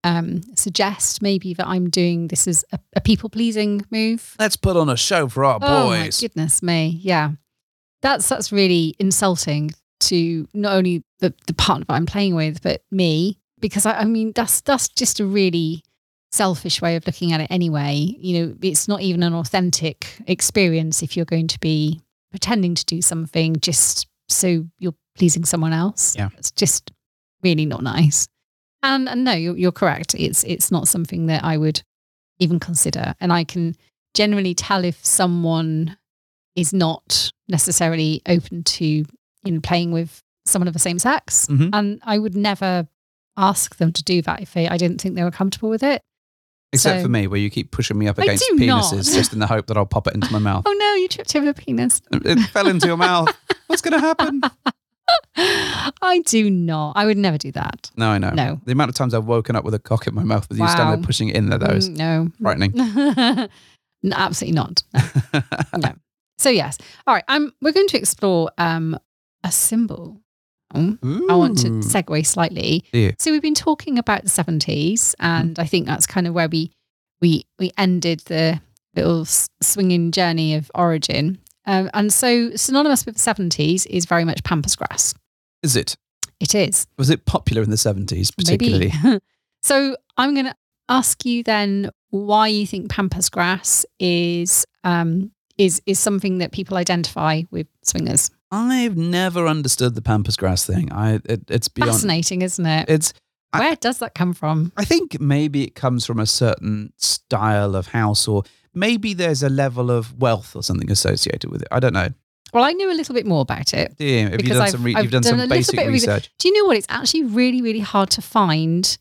um, suggest maybe that I'm doing this as a, a people pleasing move. Let's put on a show for our Oh my boys. goodness me, yeah, that's that's really insulting to not only the the partner that I'm playing with, but me because I, I mean that's that's just a really selfish way of looking at it anyway. You know, it's not even an authentic experience if you're going to be pretending to do something just so you're pleasing someone else. Yeah. It's just really not nice. And, and no, you're, you're correct. It's it's not something that I would even consider. And I can generally tell if someone is not necessarily open to you know playing with someone of the same sex. Mhm. And I would never ask them to do that if they, I didn't think they were comfortable with it. Except So- for me, where you keep pushing me up against penises not. just in the hope that I'll pop it into my mouth. Oh no, you tripped over a penis. It fell into your mouth. What's going to happen? I do not. I would never do that. No, I know. No. The amount of times I've woken up with a cock in my mouth with you standing there pushing it in there, that was Mm, no. frightening. no, absolutely not. No. no. So yes. All right. Um, we're going to explore um a symbol. Oh, I want to segue slightly. Yeah. So we've been talking about the seventies, and I think that's kind of where we we we ended the little swinging journey of origin. Um, and so synonymous with the seventies is very much pampas grass. Is it? It is. Was it popular in the 70s, particularly? So I'm going to ask you then why you think pampas grass is um, is is something that people identify with swingers. I've never understood the pampas grass thing. I it, it's beyond. Fascinating, isn't it? It's I- Where does that come from? I think maybe it comes from a certain style of house, or maybe there's a level of wealth or something associated with it. I don't know. Well, I knew a little bit more about it. Yeah. Have you Because done I've- some? Re- I've you've done, done a some basic research. research. Do you know what? It's actually really, really hard to find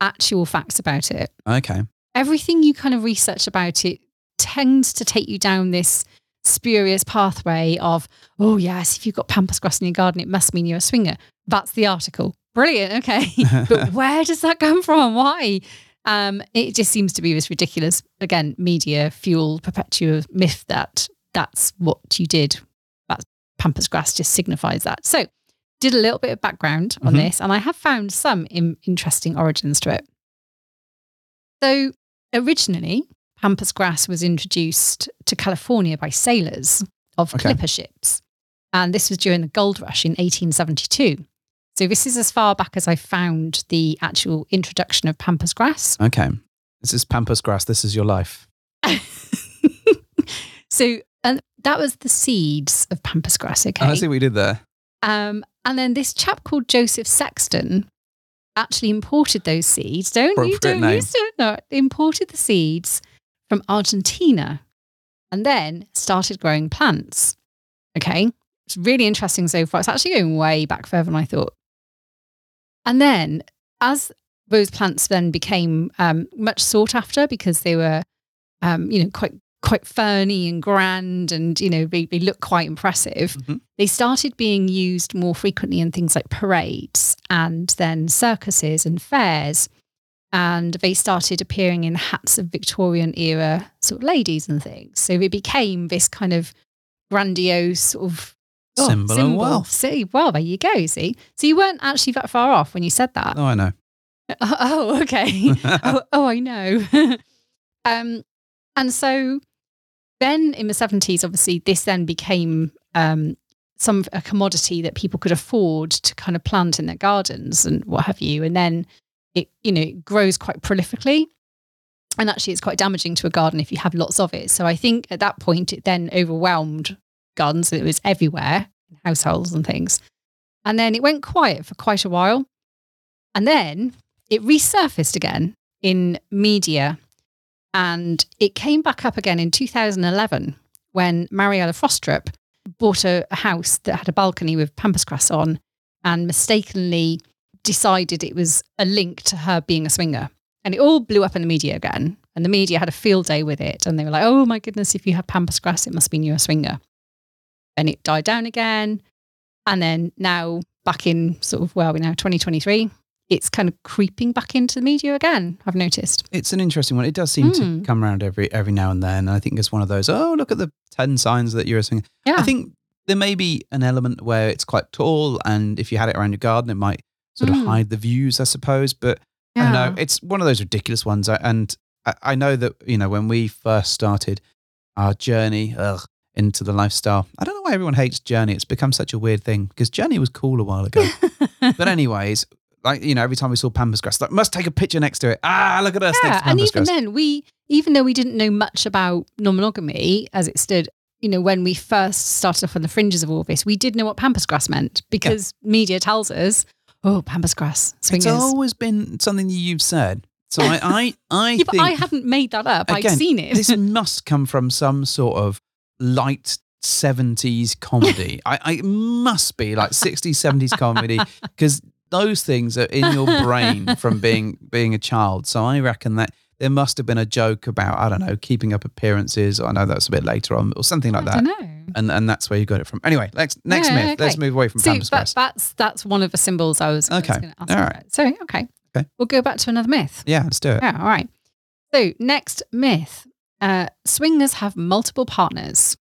actual facts about it. Okay. Everything you kind of research about it tends to take you down this spurious pathway of, oh, yes, if you've got pampas grass in your garden, it must mean you're a swinger. That's the article. Brilliant. Okay. but where does that come from? Why? Um, it just seems to be this ridiculous, again, media fueled perpetual myth that that's what you did. That pampas grass just signifies that. So, did a little bit of background on Mhm. this, and I have found some in, interesting origins to it. So, originally, pampas grass was introduced to California by sailors of Okay. clipper ships, and this was during the gold rush in 1872. So this is as far back as I found the actual introduction of pampas grass. Okay. This is pampas grass. This is your life. so and that was the seeds of pampas grass. Okay. Oh, I see what you did there. Um, and then this chap called Joseph Sexton actually imported those seeds. Don't you don't name. you still know? Imported the seeds from Argentina and then started growing plants. Okay. It's really interesting so far. It's actually going way back further than I thought. And then as those plants then became um, much sought after because they were, um, you know, quite quite ferny and grand and, you know, they, they look quite impressive Mhm. they started being used more frequently in things like parades and then circuses and fairs. And they started appearing in hats of Victorian era sort of ladies and things. So it became this kind of grandiose sort of oh, Symbol of wealth. See, well, there you go. See, so you weren't actually that far off when you said that. Oh, I know. Oh, okay. oh, oh, I know. um, and so then in the 70s, obviously, this then became um, some a commodity that people could afford to kind of plant in their gardens and what have you. And then it, you know, grows quite prolifically. And actually, it's quite damaging to a garden if you have lots of it. So I think at that point, it then overwhelmed gardens. It was everywhere, in households and things. And then it went quiet for quite a while. And then it resurfaced again in media and it came back up again in 2011 when Mariella Frostrup bought a, a house that had a balcony with pampas grass on and mistakenly decided it was a link to her being a swinger. And it all blew up in the media again. And the media had a field day with it. And they were like, oh my goodness, if you have pampas grass, it must mean you're a swinger. And it died down again. And then now, back in sort of, well, we're now 2023, it's kind of creeping back into the media again, I've noticed. It's an interesting one. It does seem to Mm. come around every every now and then. And I think it's one of those, oh, look at the 10 signs that you're a singer. Yeah. I think there may be an element where it's quite tall. And if you had it around your garden, it might sort of Mm. hide the views, I suppose. But I don't know. It's one of those ridiculous ones. And I, I know that, you know, when we first started our journey ugh, into the lifestyle, I don't know why everyone hates Journey. It's become such a weird thing because Journey was cool a while ago. but anyways, like, you know, every time we saw Pampas grass, like, must take a picture next to it. Ah, look at us yeah, and even grass. then, we even though we didn't know much about non-monogamy as it stood, you know, when we first started off on the fringes of all this, we did know what pampas grass meant because media tells us, oh, pampas grass swingers. It's always been something that you've said. So I, I, I yeah, think but I hadn't made that up. I've seen it. this must come from some sort of light 70s comedy. I, I it must be like 60s, 70s comedy because those things are in your brain from being being a child. So I reckon that there must have been a joke about I don't know keeping up appearances. I know that's a bit later on or something like I that. don't know. And and that's where you got it from. Anyway, next next Yeah, myth. Let's move away from Pampas that, that's that's one of the symbols I was, I was Okay. to ask All about. So okay, Okay. we'll go back to another myth. Yeah, let's do it. Yeah, all right. So next myth: uh, swingers have multiple partners.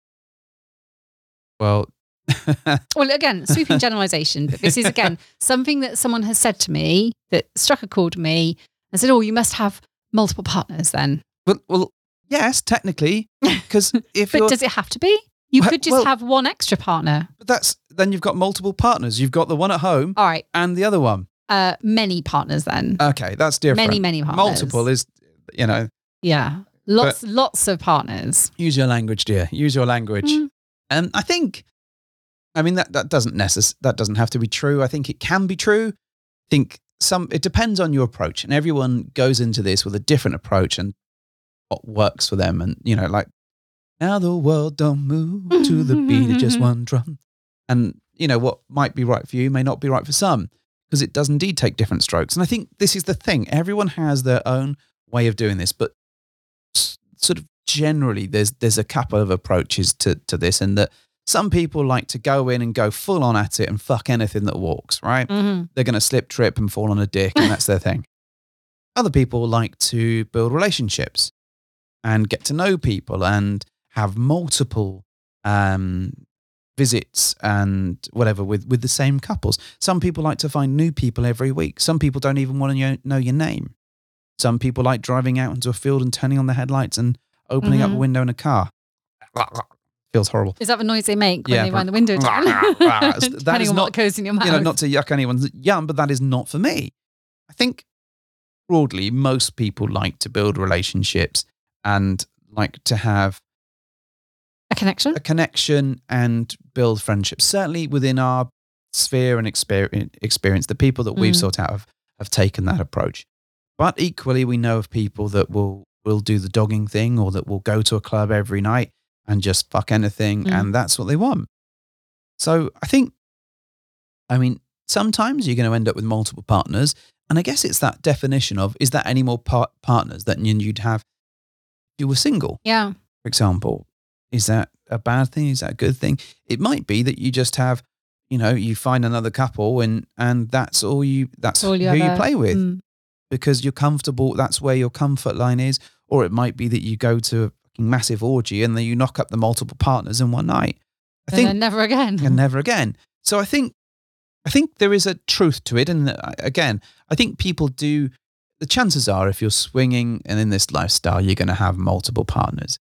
Well, Well, again, sweeping generalization, but this is again something that someone has said to me that struck a chord with me and said, "Oh, you must have multiple partners then." well, well, yes, technically, because if But does it have to be? You Well- could just well- have one extra partner. But that's then you've got multiple partners. You've got the one at home All right, and the other one. uh, many partners then. Okay, that's different. many, many partners. Multiple is, you know, yeah, lots, lots of partners. use your language, dear. Use your language. Mm. And I think, I mean that that doesn't necess- that doesn't have to be true. I think it can be true. I think some it depends on your approach, and everyone goes into this with a different approach and what works for them. And you know, like now the world don't move to the beat of just one drum, and you know what might be right for you may not be right for some because it does indeed take different strokes. And I think this is the thing: everyone has their own way of doing this, but sort of generally, there's there's a couple of approaches to to this, and that some people like to go in and go full on at it and fuck anything that walks, right? Mhm. they're going to slip, trip, and fall on a dick, and that's their thing. Other people like to build relationships and get to know people and have multiple um, visits and whatever with, with the same couples. Some people like to find new people every week. Some people don't even want to know your name. Some people like driving out into a field and turning on the headlights and opening up a Mhm. window in a car. Feels horrible. Is that the noise they make when Yeah, they wind the window down? That is Depending on not- what goes in your mouth. you know, not to yuck anyone's yum, but that is not for me. I think broadly, most people like to build relationships and like to have a connection. a connection and build friendships. Certainly within our sphere and exper- experience, the people that we've Mm. sought out have, have taken that approach. But equally, we know of people that will will do the dogging thing or that will go to a club every night and just fuck anything, Mm. and that's what they want. So I think, I mean, sometimes you're going to end up with multiple partners, and I guess it's that definition of is that any more par- partners that you'd have if you were single Yeah. for example, is that a bad thing? Is that a good thing? It might be that you just have, you know, you find another couple and and that's all you that's all you who you play with Mm. because you're comfortable. That's where your comfort line is. Or it might be that you go to fucking massive orgy and then you knock up the multiple partners in one night. I And think never again. and never again. So I think I think there is a truth to it, and uh, again, I think people do. The chances are, if you're swinging and in this lifestyle, you're going to have multiple partners.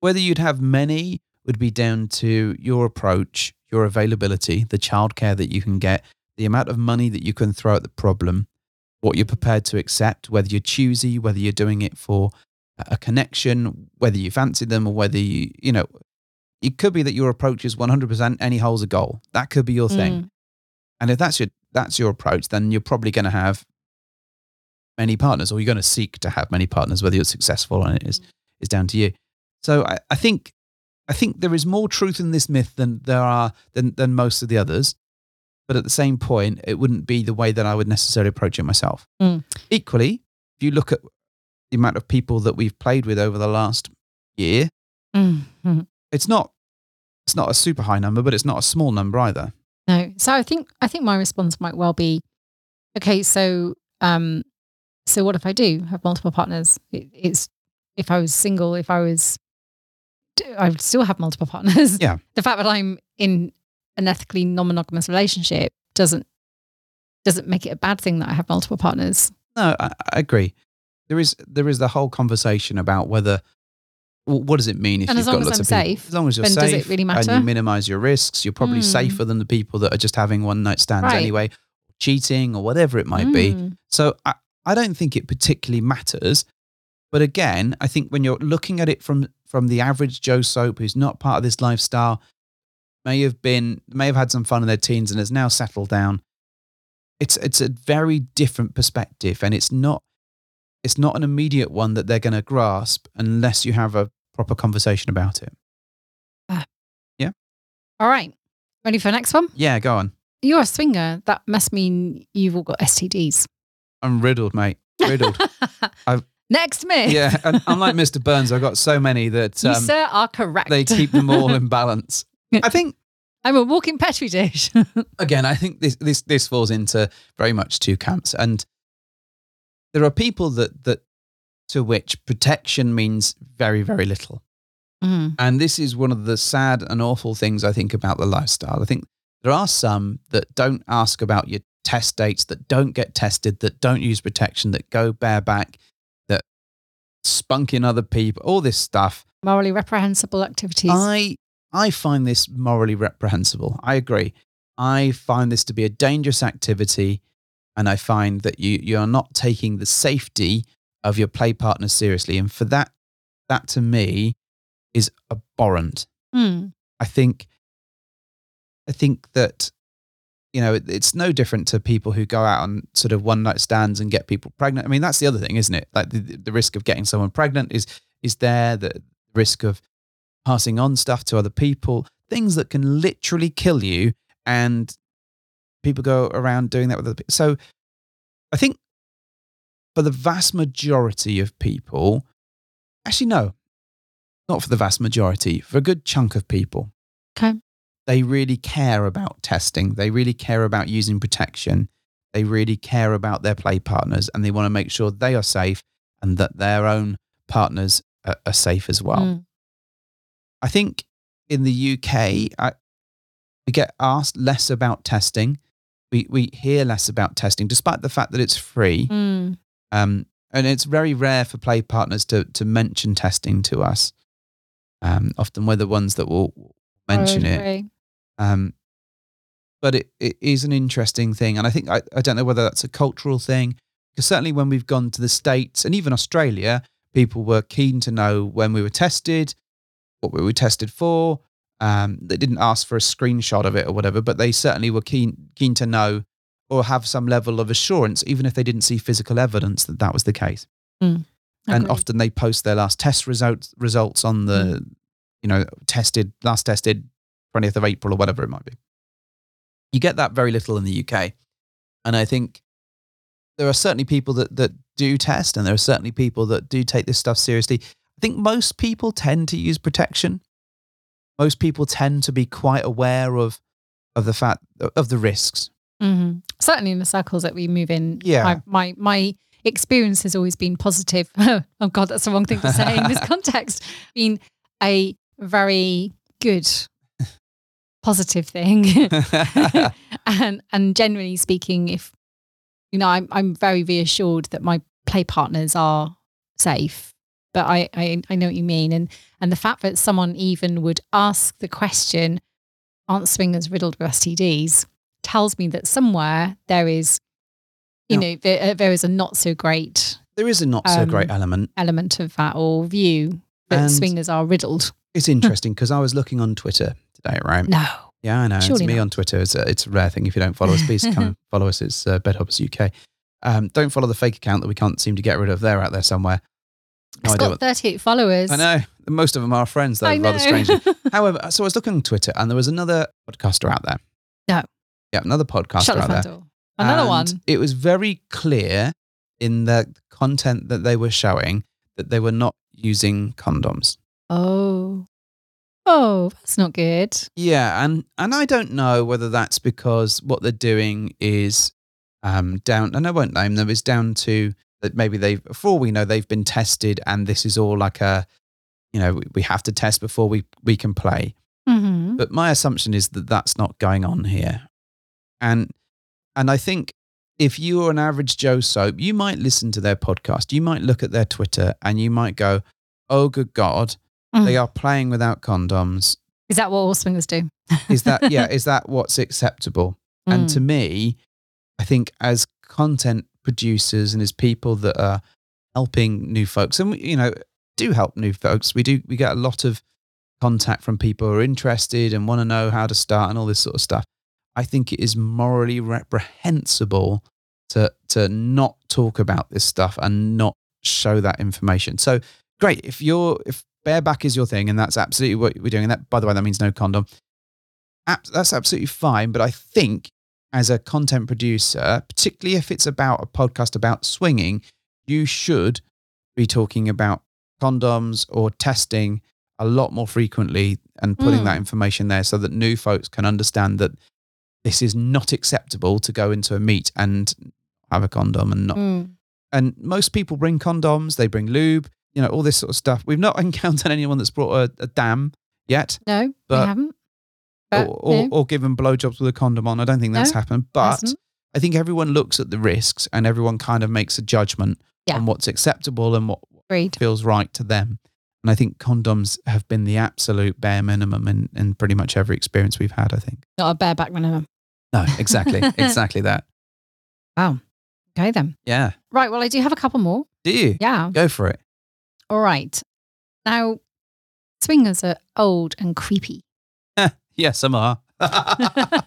Whether you'd have many would be down to your approach, your availability, the childcare that you can get, the amount of money that you can throw at the problem, what you're prepared to accept, whether you're choosy, whether you're doing it for a connection, whether you fancy them or whether you, you know, it could be that your approach is 100% any hole's a goal. That could be your thing. Mm. And if that's your that's your approach, then you're probably going to have many partners, or you're going to seek to have many partners. Whether you're successful on it is is down to you. So I, I think I think there is more truth in this myth than there are than than most of the others. But at the same point, it wouldn't be the way that I would necessarily approach it myself. Mm. Equally, if you look at the amount of people that we've played with over the last year, Mm. Mm. it's not it's not a super high number, but it's not a small number either. No. So I think I think my response might well be, okay, so um, so what if I do have multiple partners? It, it's if I was single, if I was, I would still have multiple partners. Yeah. The fact that I'm in an ethically non-monogamous relationship doesn't doesn't make it a bad thing that I have multiple partners. No, I, I agree. There is there is the whole conversation about whether well, what does it mean if And you've as long got as lots I'm of people? safe, As long as you're then does safe, it really matter? and you minimise your risks, you're probably Mm. safer than the people that are just having one night stands Right. anyway, cheating or whatever it might be. Mm. So I, I don't think it particularly matters. But again, I think when you're looking at it from from the average Joe Soap who's not part of this lifestyle, may have been may have had some fun in their teens and has now settled down. It's it's a very different perspective, and it's not it's not an immediate one that they're going to grasp unless you have a proper conversation about it. Yeah. All right. Ready for the next one? Yeah, go on. You're a swinger. That must mean you've all got STDs. I'm riddled, mate. Riddled. I've- Next myth. yeah, and I'm Mr. Burns. I've got so many that You, um, sir, are correct. they keep them all in balance. I think I'm a walking petri dish. again, I think this this this falls into very much two camps, and there are people that that to which protection means very very little, Mm. and this is one of the sad and awful things I think about the lifestyle. I think there are some that don't ask about your test dates, that don't get tested, that don't use protection, that go bareback, that spunk in other people, all this stuff. Morally reprehensible activities. I I find this morally reprehensible. I agree. I find this to be a dangerous activity, and I find that you you are not taking the safety of your play partner seriously. And for that, that to me is abhorrent. Mm. I think I think that you know, it, it's no different to people who go out on sort of one night stands and get people pregnant. I mean, that's the other thing, isn't it? Like the, the risk of getting someone pregnant is is there. The risk of passing on stuff to other people, things that can literally kill you, and people go around doing that with other people. So, I think for the vast majority of people, actually no, not for the vast majority, for a good chunk of people, Okay. they really care about testing. They really care about using protection. They really care about their play partners and they want to make sure they are safe and that their own partners are, are safe as well. Mm. I think in the UK, I, we get asked less about testing. We, we hear less about testing, despite the fact that it's free. Mm. Um, and it's very rare for play partners to, to mention testing to us. Um, often we're the ones that will mention it. Um, but it, it is an interesting thing. And I think, I, I don't know whether that's a cultural thing, because certainly when we've gone to the States and even Australia, people were keen to know when we were tested, what we were tested for. Um, they didn't ask for a screenshot of it or whatever, but they certainly were keen, keen to know or have some level of assurance, even if they didn't see physical evidence that that was the case. And often they post their last test results results on the, you know, tested last tested 20th of April or whatever it might be. You get that very little in the UK, and I think there are certainly people that that do test, and there are certainly people that do take this stuff seriously. I think most people tend to use protection. Most people tend to be quite aware of of the fact of the risks. hmm Certainly in the circles that we move in. Yeah. My, my, my experience has always been positive. oh God, that's the wrong thing to say in this context. Been a very good, positive thing. and and generally speaking, if you know, I'm I'm very reassured that my play partners are safe. But I, I I know what you mean, and and the fact that someone even would ask the question, "Aren't swingers riddled with STDs?" tells me that somewhere there is, you Yeah. know, there, uh, there is a not so great there is a not so great Um, element. element of that or view that And- swingers are riddled. It's interesting because I was looking on Twitter today, right? No. Yeah, I know. Surely it's me not. on Twitter. It's a, it's a rare thing. If you don't follow us, please come and follow us. It's uh, UK. Um, don't follow the fake account that we can't seem to get rid of. They're out there somewhere. No it's got what- 38 followers. I know. Most of them are friends, though, I know. rather strangely. However, so I was looking on Twitter and there was another podcaster out there. No. Yeah, another podcaster Shut the out there. door. Another And one. It was very clear in the content that they were showing that they were not using condoms. Oh. Oh, that's not good. Yeah, and and I don't know whether that's because what they're doing is um, down, and I won't name them, is down to that maybe they've, for all we know, they've been tested, and this is all like a, you know, we- we have to test before we we can play. hmm But my assumption is that that's not going on here, and and I think if you are an average Joe soap, you might listen to their podcast, you might look at their Twitter, and you might go, "Oh, good God, Mm. they are playing without condoms." Is that what all swingers do? Is that yeah? Is that what's acceptable? And Mm. to me, I think as content producers and as people that are helping new folks, and we, you know, do help new folks, we do we get a lot of contact from people who are interested and want to know how to start and all this sort of stuff. I think it is morally reprehensible to to not talk about this stuff and not show that information. So great if you're if bareback is your thing and that's absolutely what we're doing. And that by the way, that means no condom. That's absolutely fine. But I think as a content producer, particularly if it's about a podcast about swinging, you should be talking about condoms or testing a lot more frequently and putting Mm. that information there so that new folks can understand that this is not acceptable to go into a meet and have a condom and not Mm. and most people bring condoms they bring lube you know all this sort of stuff we've not encountered anyone that's brought a, a dam yet No, But- we haven't. Or, or, no, or given blowjobs with a condom on i don't think that's No, happened but hasn't. i think everyone looks at the risks and everyone kind of makes a judgment Yeah. on what's acceptable and what Agreed. feels right to them and i think condoms have been the absolute bare minimum in, in pretty much every experience we've had i think Not a bareback minimum. no exactly exactly that Wow. Okay then. yeah Right. Well, I do have a couple more. do you Yeah. go for it All right. Now, swingers are old and creepy. Yeah some are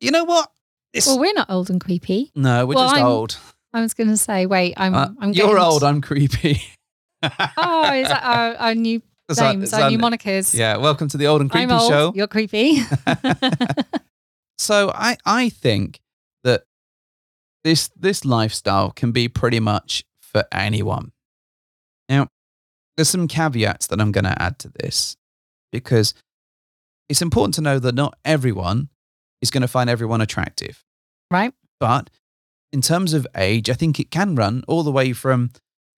You know what? It's, Well, we're not old and creepy. no, we're well, just I'm- old. I was going to say, wait, I'm. Uh, I'm you're getting- old. I'm creepy. Oh, is that our, our new Is names, is our that- new monikers? yeah. Welcome to the old and creepy I'm old. show. You're creepy. So I I think that this this lifestyle can be pretty much for anyone. Now, there's some caveats that I'm going to add to this because it's important to know that not everyone is going to find everyone attractive. right? But in terms of age, I think it can run all the way from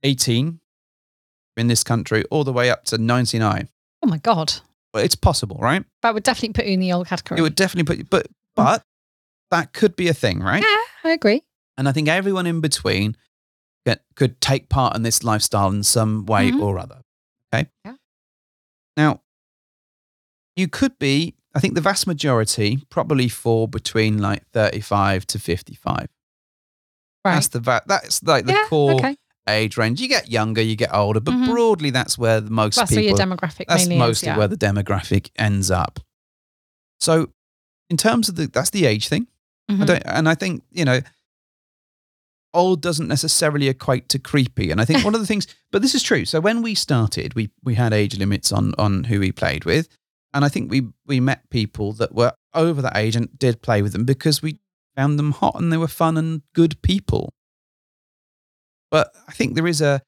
18 in this country all the way up to 99. Oh my god, Well, it's possible, right? that would definitely put you in the old category. It would definitely put you, but but that could be a thing, right? yeah, I agree. And I think everyone in between could, could take part in this lifestyle in some way Mhm. or other. Okay. Yeah. Now, you could be, I think the vast majority probably fall between like 35 to 55. Right. That's the va- that's like the yeah. core Okay. age range. You get younger, you get older, but Mhm. broadly that's where the most That's where people your demographic that's mostly is. Yeah. where the demographic ends up. So, in terms of the that's the age thing. I Mhm. don't, and I think you know, old doesn't necessarily equate to creepy. And I think one of the things, but this is true. So when we started, we we had age limits on on who we played with, and I think we we met people that were over that age and did play with them because we found them hot and they were fun and good people. But I think there is a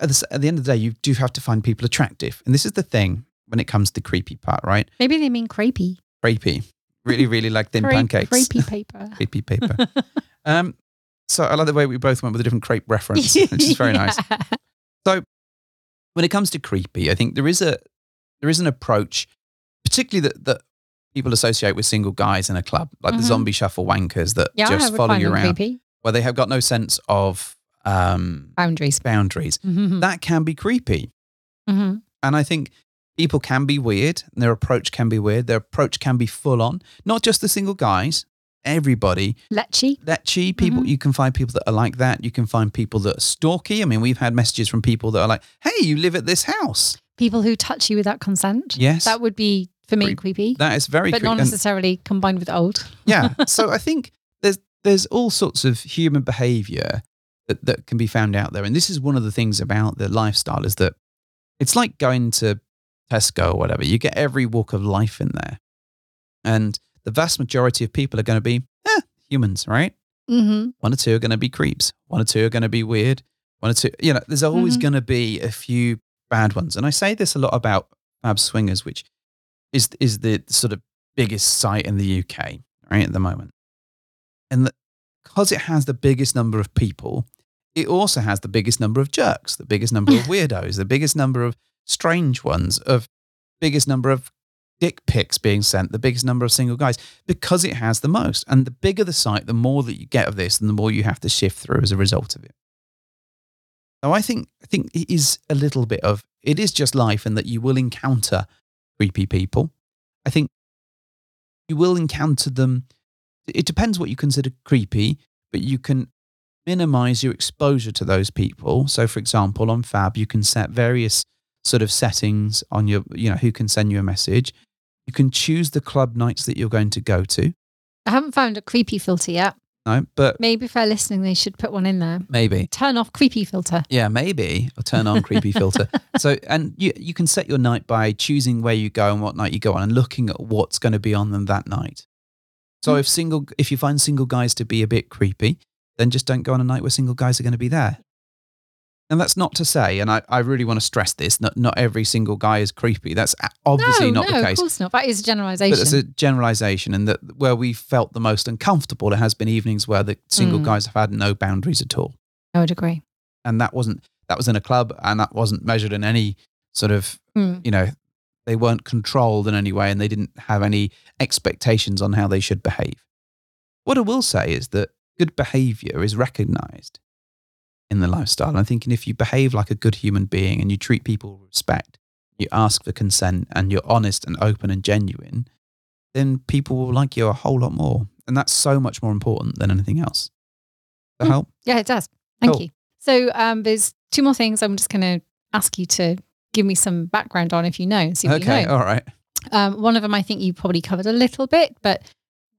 at the, at the end of the day, you do have to find people attractive, and this is the thing when it comes to the creepy part, right? Maybe they mean creepy. Creepy, really, really like thin Crepe- pancakes, Creepy paper. creepy paper. Um, so I like the way we both went with a different crepe reference, which is very nice. So When it comes to creepy, I think there is a there is an approach, particularly that that people associate with single guys in a club, like Mhm. the zombie shuffle wankers that Yeah, just follow you around, creepy. where they have got no sense of um, Boundaries. boundaries. Mhm. That can be creepy, Mhm. and I think people can be weird. And their approach can be weird. Their approach can be full on. Not just the single guys. Everybody Lechy. letchy people. Mhm. You can find people that are like that. You can find people that are stalky. I mean, we've had messages from people that are like, "Hey, you live at this house." People who touch you without consent. Yes, That would be, for me, Creep- creepy. that is very creepy. but creepy. not And- necessarily combined with old. yeah. So I think there's there's all sorts of human behavior that, that can be found out there, and this is one of the things about the lifestyle is that it's like going to Tesco or whatever. You get every walk of life in there, and the vast majority of people are going to be eh, humans, right? Mm-hmm. One or two are going to be creeps. One or two are going to be weird. One or two, you know, there's always Mhm. going to be a few bad ones. And I say this a lot about Fab Swingers, which is is the sort of biggest site in the UK right at the moment. And because it has the biggest number of people, it also has the biggest number of jerks, the biggest number of weirdos, the biggest number of strange ones, of biggest number of dick pics being sent, the biggest number of single guys, because it has the most. And the bigger the site, the more that you get of this, and the more you have to shift through as a result of it. So I think I think it is a little bit of it is just life, and that you will encounter creepy people. I think you will encounter them. It depends what you consider creepy, but you can minimize your exposure to those people. So, for example, on Fab, you can set various sort of settings on your, you know, who can send you a message. You can choose the club nights that you're going to go to. I haven't found a creepy filter yet. No, but Maybe if they're listening, they should put one in there. maybe. Turn off creepy filter. Yeah, maybe. Or turn on creepy filter. So, and you, you can set your night by choosing where you go and what night you go on and looking at what's going to be on them that night. So Mm. if single, if you find single guys to be a bit creepy, then just don't go on a night where single guys are going to be there. And that's not to say, and I, I really want to stress this, not, not every single guy is creepy. That's obviously no, not no, the case. of course not. That is a generalization. But it's a generalization, and that where we felt the most uncomfortable, it has been evenings where the single Mm. guys have had no boundaries at all I would agree. and that wasn't that was in a club and that wasn't measured in any sort of Mm. you know they weren't controlled in any way and they didn't have any expectations on how they should behave what i will say is that good behavior is recognized in the lifestyle and i'm thinking if you behave like a good human being and you treat people with respect you ask for consent and you're honest and open and genuine then people will like you a whole lot more and that's so much more important than anything else Does Mm. help Yeah, it does. Thank Cool. you. So um, there's two more things I'm just going to ask you to give me some background on if you know. See what okay you know. all right Um, one of them I think you probably covered a little bit, but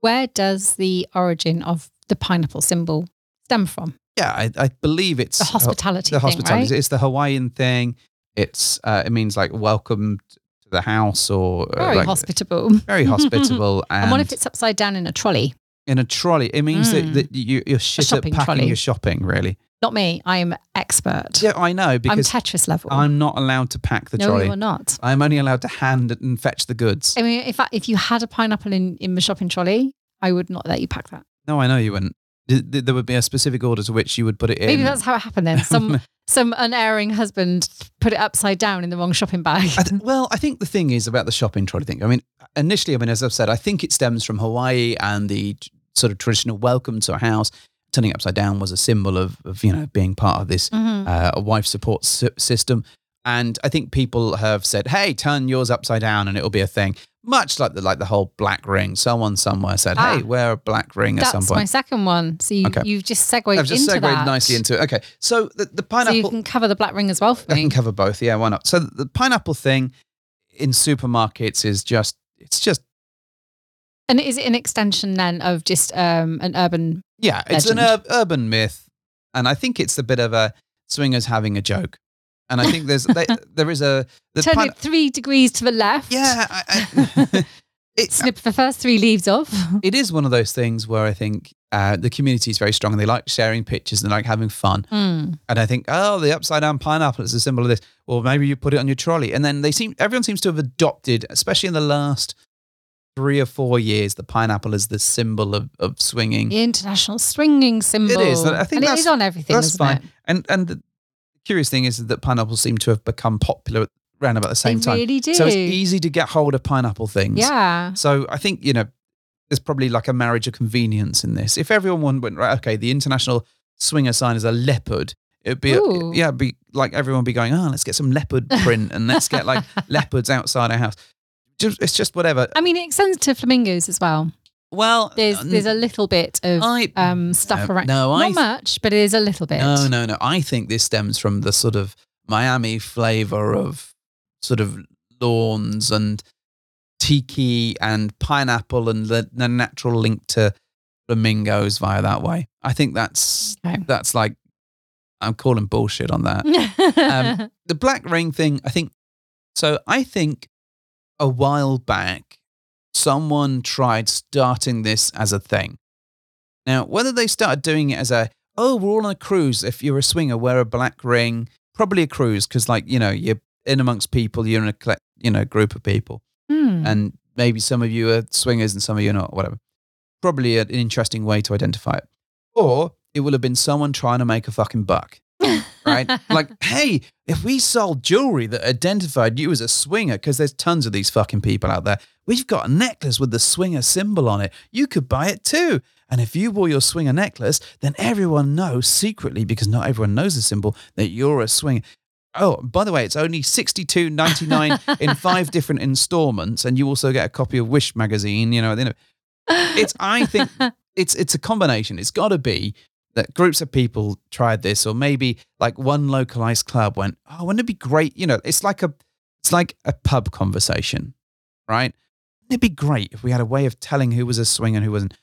Where does the origin of the pineapple symbol stem from? Yeah, I, I believe it's The hospitality the thing, hospitality. right? It's the Hawaiian thing. It's uh, it means like welcome to the house or uh, Very like, hospitable. very hospitable. and, And, what if it's upside down in a trolley? in a trolley? It means Mm. that, that you, you're shit at packing trolley. your shopping. Really? Not me. I am expert. Yeah, I know Because I'm Tetris level. I'm not allowed to pack the no, trolley. you are not. I'm only allowed to hand and fetch the goods. I mean, if I, if you had a pineapple in, in the shopping trolley, I would not let you pack that. No, I know you wouldn't. Th- th- There would be a specific order to which you would put it in. Maybe that's how it happened then. Some some unerring husband put it upside down in the wrong shopping bag. I th- well, I think the thing is about the shopping trolley thing. I mean, initially, I mean, as I've said, I think it stems from Hawaii and the sort of traditional welcome to a house. Turning upside down was a symbol of, of you know, being part of this Mhm. uh, a wife support sy- system. And I think people have said, "Hey, turn yours upside down, and it'll be a thing." Much like the like the whole black ring. Someone somewhere said, Ah. "Hey, wear a black ring at some point." That's my second one. So you, Okay. you've just segued I've just into segued that. nicely into it. Okay, so the, the So pineapple. you can cover the black ring as well for I me. can cover both. Yeah, why not? So the pineapple thing in supermarkets is just it's just And is it an extension then of just um, an urban? yeah, it's an ur- urban myth, and I think it's a bit of a swingers having a joke. And I think there's they, there is a the Turn it three degrees to the left. yeah. I, I, it, Snip the first three leaves off. it is one of those things where I think uh, the community is very strong and they like sharing pictures and they like having fun. Hmm. And I think, oh, the upside down pineapple is a symbol of this. Or maybe you put it on your trolley. And then they seem, everyone seems to have adopted, especially in the last three or four years, the pineapple is the symbol of, of swinging. The international swinging symbol. is. I think and it is on everything. that's fine. It? And and the curious thing is that pineapples seem to have become popular around about the same they time. really do. So it's easy to get hold of pineapple things. Yeah. So I think, you know, there's probably like a marriage of convenience in this. If everyone went, right, okay, the international swinger sign is a leopard, it'd be, Ooh. yeah, it'd be like everyone would be going, oh, let's get some leopard print and let's get like leopards outside our house. Just, it's just whatever. I mean, it extends to flamingos as well. Well, There's there's a little bit of I- um, stuff no, around. no, Not I- much, but it is a little bit. No, no, no. I think this stems from the sort of Miami flavor of sort of lawns and tiki and pineapple and the, the natural link to flamingos via that way. I think that's Okay. that's like I'm calling bullshit on that. Um, the black ring thing, I think. So I think a while back, someone tried starting this as a thing. Now, whether they started doing it as a, oh, we're all on a cruise. If you're a swinger, wear a black ring. Probably a cruise because, like, you know, you're in amongst people, you're in a you know group of people, Hmm. and maybe some of you are swingers and some of you are not, whatever. Probably an interesting way to identify it. Or it will have been someone trying to make a fucking buck right? like, hey, if we sold jewelry that identified you as a swinger, because there's tons of these fucking people out there, we've got a necklace with the swinger symbol on it. You could buy it too. And if you wore your swinger necklace, then everyone knows secretly, because not everyone knows the symbol, that you're a swinger. Oh, by the way, it's only sixty-two ninety-nine in five different installments, and you also get a copy of Wish magazine. You know, you know, it's. I think it's it's a combination. It's got to be that groups of people tried this, or maybe like one localized club went, "Oh, wouldn't it be great?" You know, it's like a it's like a pub conversation, right? Wouldn't it be great if we had a way of telling who was a swinger and who wasn't?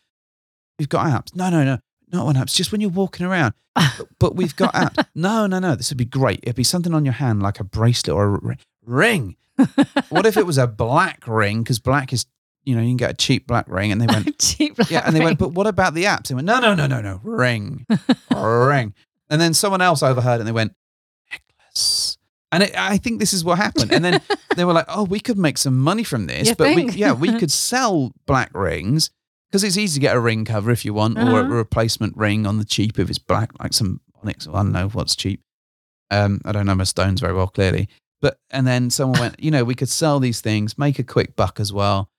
We've got apps. No, no, no, not on apps. Just when you're walking around. But, but we've got apps. No, no, no. This would be great. It'd be something on your hand, like a bracelet or a ring. what if it was a black ring? Because black is, you know, you can get a cheap black ring. And they went, Cheap black yeah, and they went, but what about the apps? They went, no, no, no, no, no, ring, ring. And then someone else overheard and they went, necklace. And it, I think this is what happened. And then they were like, oh, we could make some money from this. You but we, yeah, we could sell black rings because it's easy to get a ring cover if you want, or a Uh-huh. replacement ring on the cheap if it's black, like some onyx. I don't know what's cheap. Um, I don't know my stones very well, clearly. But and then someone went, you know, we could sell these things, make a quick buck as well.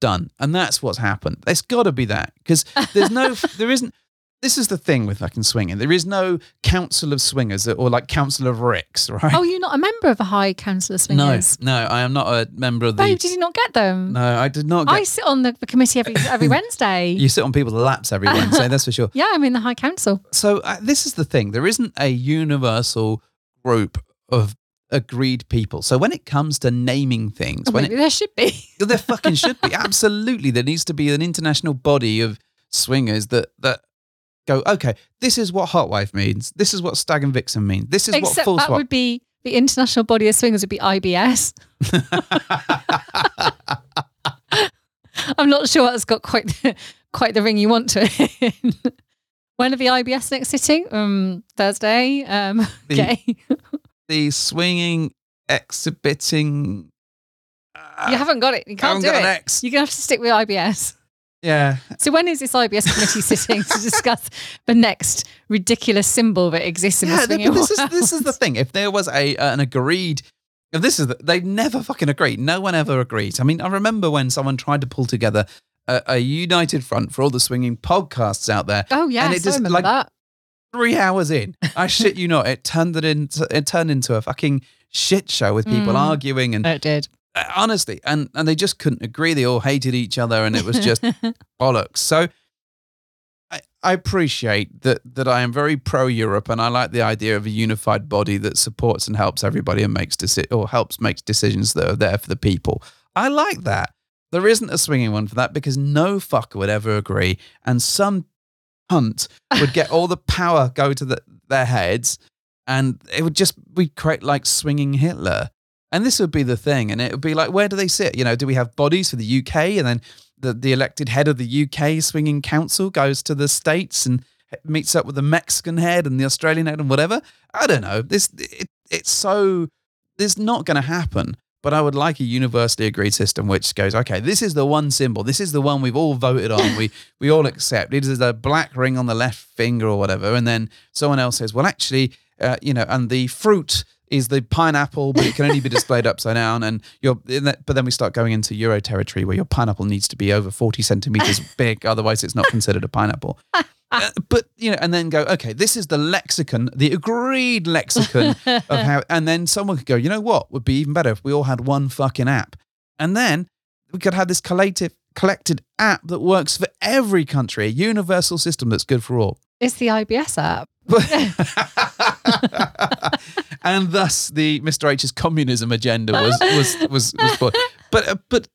Done, and that's what's happened. There's got to be that because there's no, there isn't. This is the thing with fucking swinging. There is no council of swingers or like council of ricks, right? Oh, you're not a member of the High Council of no, Swingers? no, I am not a member of the. Babe, did you not get them? no, I did not. Get, I sit on the, the committee every every Wednesday. you sit on people's laps every Wednesday, that's for sure. yeah, I'm in the High Council. So uh, this is the thing. There isn't a universal group of agreed people. So when it comes to naming things, when Maybe it, there should be. there fucking should be absolutely there needs to be an international body of swingers that that go okay. This is what hot wife means. This is what stag and vixen mean. This is what Except full that swap. would be the International Body of Swingers would be IBS. I'm not sure that's got quite the, quite the ring you want to it. when are the IBS next sitting? Um, Thursday. Um, The- okay. The swinging exhibiting. Uh, you haven't got it. You can't do it. You're gonna have to stick with IBS. Yeah, So when is this IBS committee sitting to discuss the next ridiculous symbol that exists in the swinging this is world? this is the thing. If there was a uh, an agreed, if this is the, they never fucking agreed. No one ever agreed. I mean, I remember when someone tried to pull together a, a united front for all the swinging podcasts out there. Oh yeah, and it I just, remember like, that. Three hours in, I shit you not, it turned it into it turned into a fucking shit show with people Mm. arguing and it did. uh, honestly, and and they just couldn't agree. They all hated each other, and it was just bollocks. So I, I appreciate that that I am very pro Europe, and I like the idea of a unified body that supports and helps everybody and makes deci- or helps makes decisions that are there for the people. I like that. There isn't a swinging one for that because no fucker would ever agree, and some hunt would get all the power go to the, their heads, and it would just we create like swinging Hitler. And this would be the thing, and it would be like, where do they sit? You know, do we have bodies for the UK, and then the the elected head of the UK swinging council goes to the states and meets up with the Mexican head and the Australian head and whatever? I don't know. This it, it's so this not going to happen. But I would like a universally agreed system which goes, okay, this is the one symbol. This is the one we've all voted on. we we all accept. It is a black ring on the left finger or whatever. And then someone else says, well, actually, uh, you know, and the fruit is the pineapple, but it can only be displayed upside down. And you're, that, but then we start going into Euro territory where your pineapple needs to be over 40 centimeters big. Otherwise, it's not considered a pineapple. Uh, but, you know, and then go, okay, this is the lexicon, the agreed lexicon of how, and then someone could go, you know what would be even better if we all had one fucking app. And then we could have this collective, collected app that works for every country, a universal system that's good for all. It's the IBS app. and thus the Mr. H's communism agenda was was was, was born. But uh, but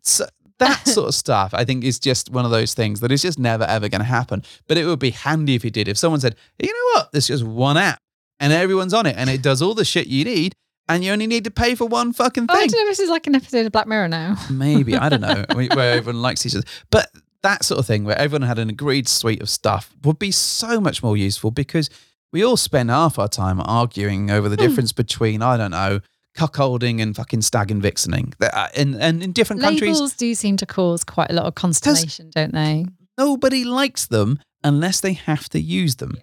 that sort of stuff, I think, is just one of those things that is just never ever going to happen. But it would be handy if it did. If someone said, you know what, there's just one app and everyone's on it and it does all the shit you need, and you only need to pay for one fucking Oh, I don't know. if This is like an episode of Black Mirror now. Maybe I don't know where everyone likes each other, but that sort of thing where everyone had an agreed suite of stuff would be so much more useful because we all spend half our time arguing over the Hmm. difference between I don't know cuckolding and fucking stag and vixening. Uh, And and in different countries, Labels do seem to cause quite a lot of consternation, don't they? nobody likes them unless they have to use them.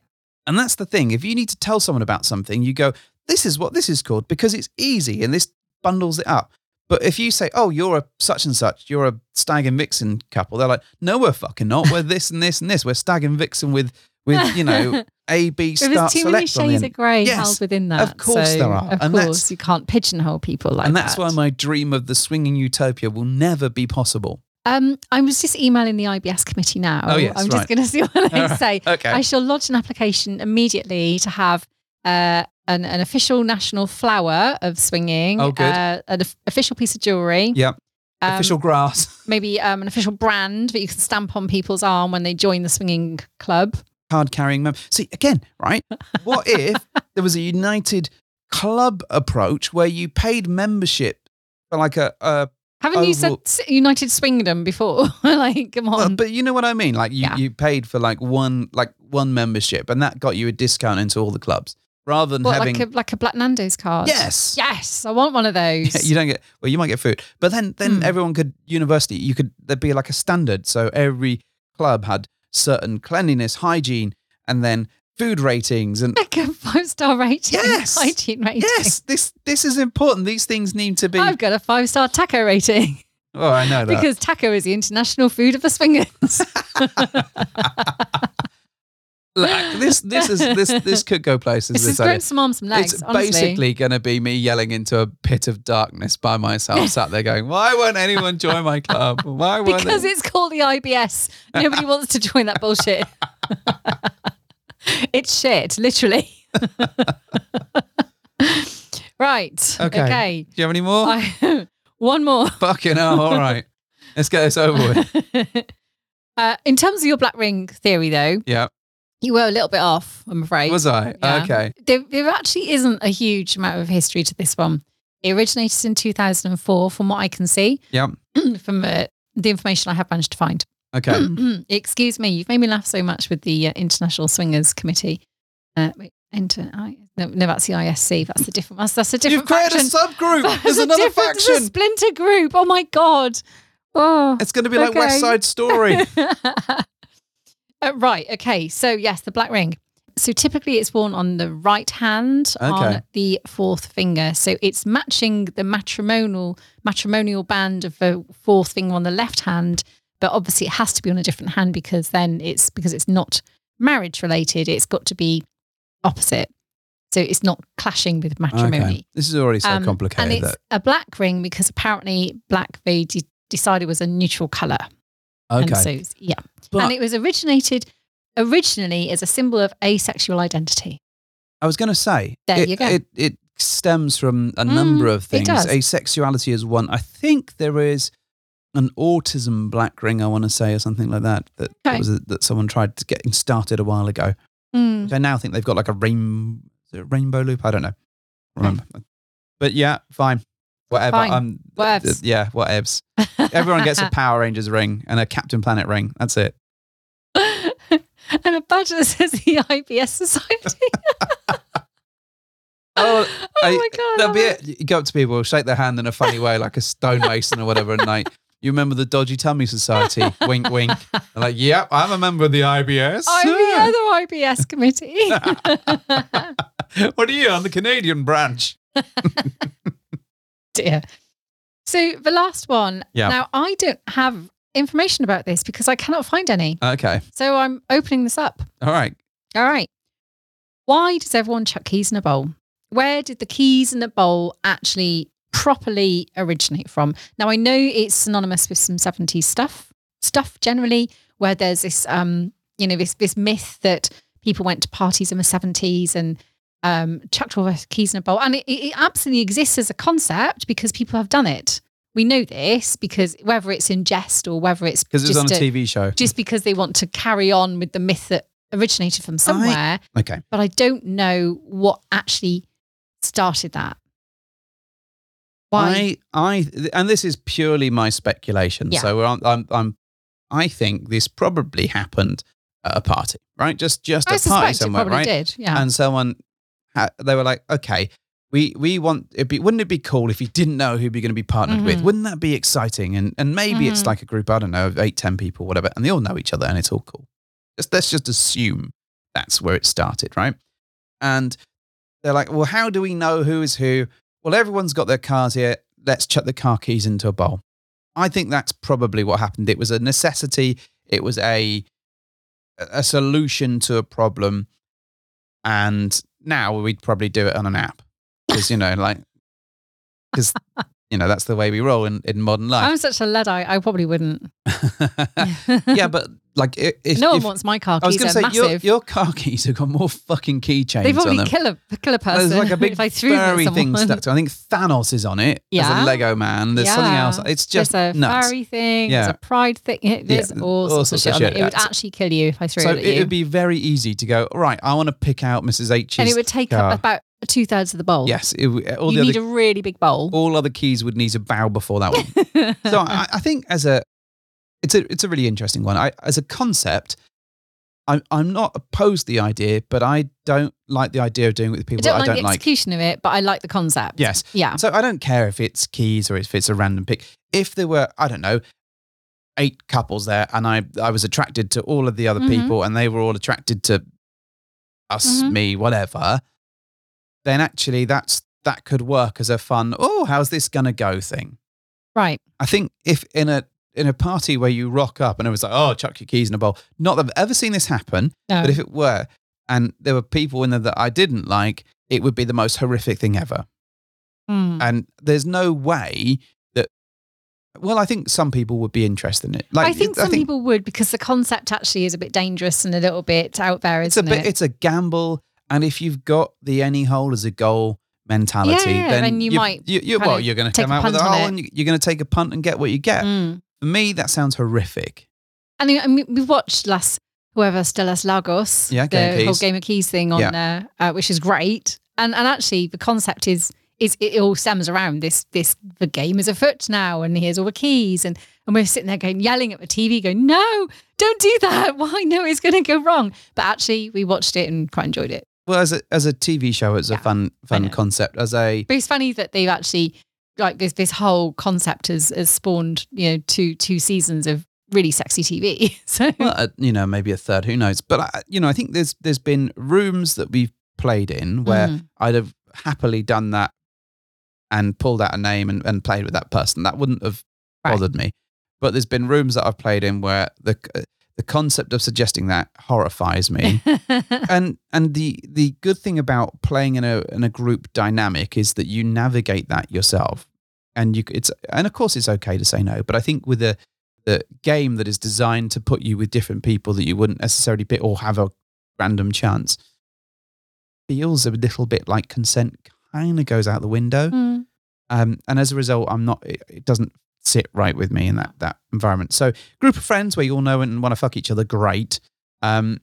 And that's the thing. If you need to tell someone about something, you go, this is what this is called because it's easy and this bundles it up. But if you say, oh, you're a such and such, you're a stag and vixen couple, they're like, no, we're fucking not. We're this and this and this. We're stag and vixen with, with you know, A, B, If start, there's too many select on the shades of grey Yes, held within that. of course so, there are. Of And course, that's- you can't pigeonhole people like that. and that's that. why my dream of the swinging utopia will never be possible. Um, I was just emailing the IBS committee now. Oh, yes, I'm just going to see what they say. Okay. I shall lodge an application immediately to have uh, an, an official national flower of swinging, Oh, good. Uh, an official piece of jewellery, yeah. um, Official grass. maybe um, an official brand that you can stamp on people's arm when they join the swinging club. Card carrying member. See, again, right? What if there was a united club approach where you paid membership for like a, a Haven't you said United Swingdom before? like, come well, on. but you know what I mean? Like you, Yeah. you paid for like one like one membership and that got you a discount into all the clubs rather than what, having like a like a Black Nando's card? Yes. Yes, I want one of those. you don't get well you might get food but then then Hmm. everyone could university you could there'd be like a standard so every club had certain cleanliness hygiene and then food ratings and like a five star rating. Yes. Hygiene rating. yes this this is important these things need to be I've got a five star taco rating oh i know that because taco is the international food of the swingers. Like, this this is this this could go places this this is growing some arms, some legs. it's honestly. basically going to be me yelling into a pit of darkness by myself, sat there going, "Why won't anyone join my club? Why won't because they?" it's called the IBS. Nobody wants to join that bullshit. it's shit, literally. Right. Okay. Okay. Do you have any more? I, one more. Fucking hell. All right. Let's get this over with. uh, in terms of your black ring theory, though, Yeah. You were a little bit off, I'm afraid. Was I? Yeah. Okay. There, there actually isn't a huge amount of history to this one. It originated in 2004, from what I can see, Yep. from uh, the information I have managed to find. Okay. Excuse me, you've made me laugh so much with the uh, International Swingers Committee. Uh, wait, inter, I, no, no, that's the ISC. That's a different. That's, that's a different You've created faction. a subgroup. That's There's another there's a splinter group. Oh my god. Oh. It's going to be like Okay. West Side Story. Uh, right. Okay. So yes, the black ring. So typically it's worn on the right hand Okay. on the fourth finger. So it's matching the matrimonial matrimonial band of the fourth finger on the left hand, but obviously it has to be on a different hand because then it's because it's not marriage related. It's got to be opposite. So it's not clashing with matrimony. okay. This is already so Um, and it's a black ring because apparently black they de- decided was a neutral color. Okay. And so, yeah. But- and it was originated originally as a symbol of asexual identity. I was going to say, There it, you go. It, it stems from a number Mm, of it things. Asexuality is one. I think there is an autism black ring, I want to say, or something like that, that, that was a, that someone tried to get started a while ago. Mm. I now think they've got like a rain, is it a rainbow loop. I don't know. Remember. But yeah, fine. Whatever. Fine. Whatevs. Uh, th- yeah, whatevs. Everyone gets a Power Rangers ring and a Captain Planet ring. That's it. and a badge that says the IBS Society. Oh, oh I- my god! That'll be it. You go up to people, shake their hand in a funny way, like a stonemason or whatever, and like, you remember the Dodgy Tummy Society? wink, wink. Like, yep, I'm a member of the IBS. I'm the other IBS committee. what are you on the Canadian branch? Dear. So the last one. Yeah. Now I don't have information about this because I cannot find any. Okay. So I'm opening this up. All right. All right. Why does everyone chuck keys in a bowl? Where did the keys in a bowl actually properly originate from? Now I know it's synonymous with some 70s stuff, stuff generally, where there's this um, you know, this this myth that people went to parties in the 70s and um chucked all their keys in a bowl. And it, it absolutely exists as a concept because people have done it. We know this because whether it's in jest or whether it's Because it was on just a TV show. just because they want to carry on with the myth that originated from somewhere, Okay. but I don't know what actually started that. Why? I, I, and this is purely my speculation. Yeah. So I'm, I'm, I'm, I think this probably happened at a party, right? Just, just I a party somewhere, right? did. Yeah. and someone they were like, okay, we we want it. Be, wouldn't it be cool if you didn't know who you're going to be partnered with? Mhm. Wouldn't that be exciting? And and maybe it's Mhm. like a group, I don't know, of eight, ten people, whatever, and they all know each other, and it's all cool. Let's, let's just assume that's where it started, right? And they're like, well, how do we know who is who? Well, everyone's got their cars here. Let's chuck the car keys into a bowl. I think that's probably what happened. It was a necessity. It was a a solution to a problem. And now we'd probably do it on an app because you know, like, because you know that's the way we roll in, in modern life. I'm such a luddite. I probably wouldn't. yeah, but like, if, no one if- wants my car keys. I was going to say your, massive. your car keys have got more fucking keychains they on probably them. kill a kill a person. There's like a big if I threw furry thing stuck to. I think Thanos is on it. There's Yeah. a Lego man. There's something else. It's just there's a nuts. furry thing. Yeah. There's a pride thing. There's Yeah, all, sorts of shit. on it. It would actually kill you if I threw So it at it would be very easy to go. Right, I want to pick out Mrs. H's. and it would take car. up about two thirds of the bowl. Yes, it, all you the need other a really big bowl. all other keys would need to bow before that one. so I, I think as a it's a it's a really interesting one. I as a concept, I'm I'm not opposed to the idea, but I don't like the idea of doing it with I people don't like I don't the like. execution of it, but I like the concept. Yes. Yeah. So I don't care if it's keys or if it's a random pick. If there were, I don't know, eight couples there and I, I was attracted to all of the other Mhm. people and they were all attracted to us, Mhm. me, whatever, then actually that's that could work as a fun, oh, how's this gonna go thing. Right. I think if in a in a party where you rock up and it was like, oh, chuck your keys in a bowl. Not that I've ever seen this happen, No. but if it were, and there were people in there that I didn't like, it would be the most horrific thing ever. Hmm. And there's no way that. Well, I think some people would be interested in it. Like I think some people would because the concept actually is a bit dangerous and a little bit out there, it's a isn't bit. it? It's a gamble, and if you've got the any hole as a goal, mentality, Yeah, then, then you might You, you well, you're going to come out with a hole and you- you're going to take a punt and get what you get. Mm. For me, that sounds horrific. And I mean, we watched Las whoever Stellas Lagos, Yeah, the whole Game of Keys thing on there, uh, which is great. And and actually, the concept is is it all stems around this this the game is afoot now, and here's all the keys, and and we're sitting there going yelling at the TV, going, no, don't do that. Why? No, it's going to go wrong. But actually, we watched it and quite enjoyed it. Well, as a, as a TV show, it's Yeah, a fun fun concept. As a But it's funny that they've actually like this this whole concept has, has spawned you know two two seasons of really sexy TV. So well, uh, you know, maybe a third, who knows? But I, you know, I think there's there's been rooms that we've played in where Mhm. I'd have happily done that and pulled out a name and, and played with that person. That wouldn't have Right. bothered me. But there's been rooms that I've played in where the the concept of suggesting that horrifies me. and and the the good thing about playing in a in a group dynamic is that you navigate that yourself, and you it's and of course it's okay to say no, but I think with a the game that is designed to put you with different people that you wouldn't necessarily pick or have a random chance feels a little bit like consent kind of goes out the window, Mm. um, and as a result, I'm not it, it doesn't sit right with me in that that environment. So group of friends where you all know and want to fuck each other, great. Um,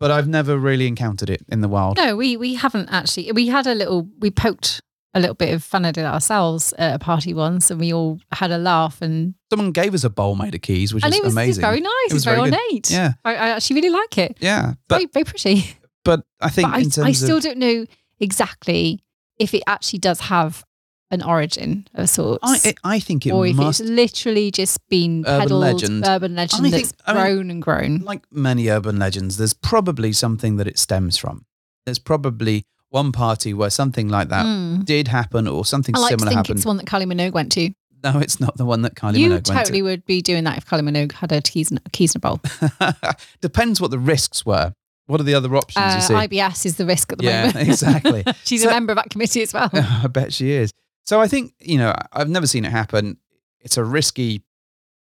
but I've never really encountered it in the wild. No, we we haven't actually. We had a little. We poked a little bit of fun at it ourselves at a party once, and we all had a laugh. And Someone gave us a bowl made of keys, which and is it was, amazing. very nice. It It was was very, very ornate. Yeah. I, I actually really like it. yeah, but very very pretty. but I think But I, I still of don't know exactly if it actually does have an origin of sorts. I, I think it or if must it's literally just been Urban peddled, legend. urban legend I that's think- I mean- grown and grown. like many urban legends. There's probably something that it stems from. There's probably one party where something like that Mm. did happen or something I like to similar think happened. it's one that Kylie Minogue went to. no, it's not the one that Kylie Minogue went to. you Minogue totally would be doing that if Kylie Minogue had a keys in, keys in a bowl. Depends what the risks were. What are the other options Uh, you see? IBS is the risk at the Yeah, moment. exactly. She's So- a member of that committee as well. I bet she is. So I think you know I've never seen it happen. It's a risky,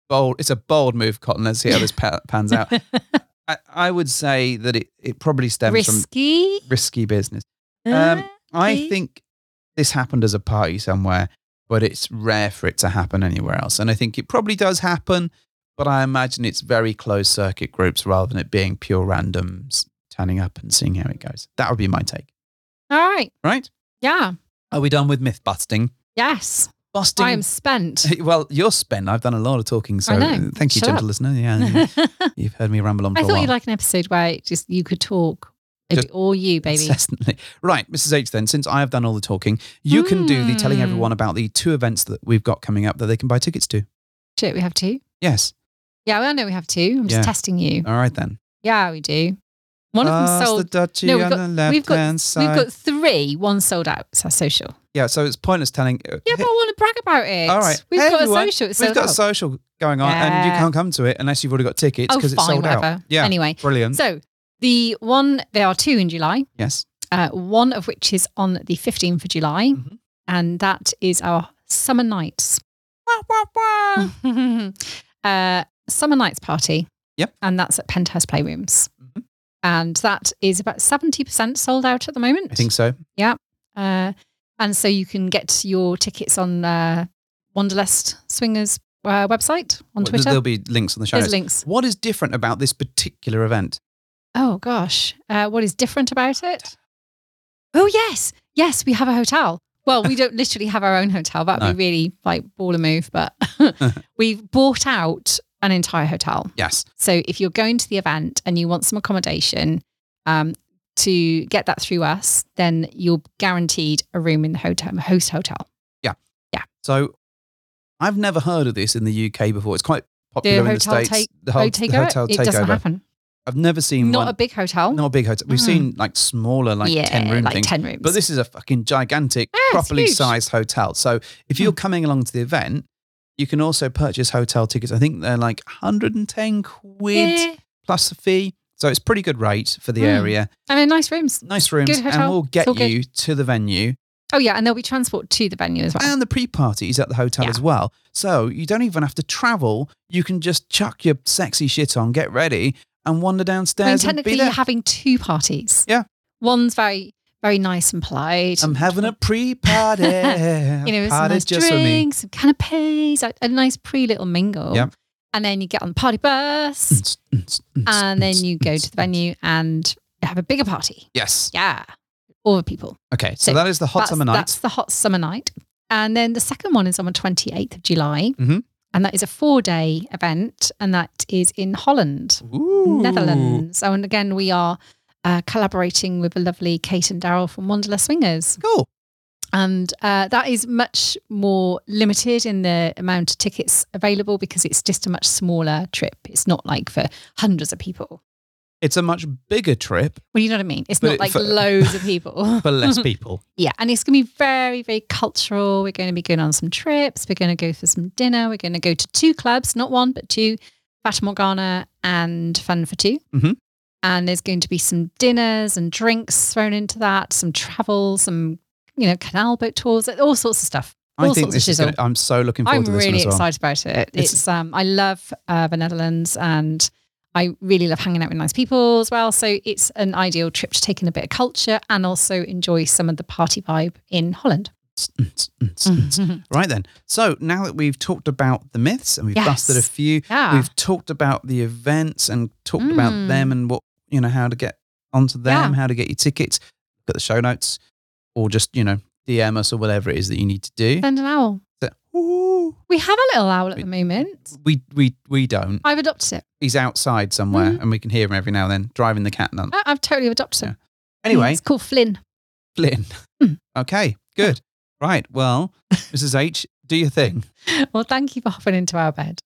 bold. It's a bold move, Cotton. Let's see how this pans out. I, I would say that it, it probably stems from Risky. risky business. Um, I think this happened as a party somewhere, but it's rare for it to happen anywhere else. And I think it probably does happen, but I imagine it's very closed circuit groups rather than it being pure randoms turning up and seeing how it goes. That would be my take. All right. Right? Yeah. Are we done with myth busting? Yes. Busting. I am spent. Well, you're spent. I've done a lot of talking, so thank you, Shut gentle up. listener. Yeah, you've heard me ramble on for I a thought while. you'd like an episode where just you could talk. It'd Just be all you, baby. Incessantly. Right, Mrs. H, then, since I have done all the talking, you can do the telling Hmm. everyone about the two events that we've got coming up that they can buy tickets to. Shit, we have two. Yes. Yeah, well, I know we have two. I'm just Yeah. testing you. All right, then. Yeah, we do. One of them sold. the duchy No, we've on got- the we've got- left-hand side. We've got three. One sold out. It's our social. yeah, so it's pointless telling. Yeah, but I want to brag about it. All right. We've Hey, got everyone, a social. It's We've sold got a out. social going on, and you Yeah. can't come to it unless you've already got tickets Oh, because it's fine, sold out. whatever. Yeah. Anyway, Brilliant. so the one, there are two in July. yes. Uh, one of which is on the 15th of July, Mhm. and that is our Summer Nights. uh, Summer Nights party. Yep. And that's at Penthouse Playrooms. And that is about 70% sold out at the moment. I think so. Yeah. Uh, and so you can get your tickets on uh, Wanderlust Swingers uh, website on Well, Twitter. There'll be links on the show There's notes. links. What is different about this particular event? Oh gosh, uh, what is different about it? Oh yes, yes, we have a hotel. Well, we don't literally have our own hotel. That'd No. be really like baller move, but we've bought out an entire hotel. Yes. So if you're going to the event and you want some accommodation, um, to get that through us, then you're guaranteed a room in the hotel, a host hotel. Yeah. Yeah. So I've never heard of this in the UK before. It's quite popular in the States. take- the, ho- Oh, the hotel it doesn't happen. I've never seen Not one. a big hotel. not a big hotel. We've Mm. seen like smaller, like yeah, 10 room like things. ten rooms. But this is a fucking gigantic, Yeah, properly huge. sized hotel. So if you're Mm. coming along to the event, you can also purchase hotel tickets. I think they're like 110 quid yeah. plus a fee. So it's pretty good rate for the Mm. area. and they're nice rooms. Nice rooms. Good hotel. And we'll get all good. you to the venue. Oh yeah, and there'll be transport to the venue as well. And the pre-party is at the hotel Yeah. as well. So you don't even have to travel. You can just chuck your sexy shit on, get ready, and wander I mean, downstairs and technically, you're having two parties. Yeah. One's very, very nice and polite. I'm having a pre-party. you know, some nice just drinks, some canapes, a, a nice pre little mingle. Yep. And then you get on the party bus, and then you go to the venue and have a bigger party. Yes. Yeah, all the people. Okay. So, So that is the hot summer night. That's the hot summer night. And then the second one is on the 28th of July. Mhm. And that is a four day event. And that is in Holland, Ooh. Netherlands. So, and again, we are uh, collaborating with the lovely Kate and Daryl from Wanderlust Swingers. Cool. And uh, that is much more limited in the amount of tickets available because it's just a much smaller trip. It's not like for hundreds of people. It's a much bigger trip Well, you know what I mean? It's not it- like for- loads of people. for less people. Yeah, and it's going to be very, very cultural. We're going to be going on some trips. We're going to go for some dinner. We're going to go to two clubs, not one, but two Fata Morgana and Fun for 2 Mhm. And there's going to be some dinners and drinks thrown into that, some travel, some, you know, canal boat tours, all sorts of stuff. I think sorts of this is gonna, I'm so looking forward I'm to this one really well. excited about it. It's- It's, um, I love uh, the Netherlands and I really love hanging out with nice people as well. So it's an ideal trip to take in a bit of culture and also enjoy some of the party vibe in Holland. Right then. So now that we've talked about the myths and we've Yes. busted a few, Yeah. we've talked about the events and talked about Mm. them and what you know how to get onto them, Yeah. how to get your tickets. Look at the show notes, or just you know DM us or whatever it is that you need to do. Send an owl. So- We have a little owl at the moment. We we we don't. I've adopted it. He's outside somewhere, Mhm. and we can hear him every now and then driving the cat. I- I've totally adopted Yeah. Anyway, It's called Flynn. Flynn. Mm. Okay, good. Right. Well, Mrs. H, do your thing. Well, thank you for hopping into our bed.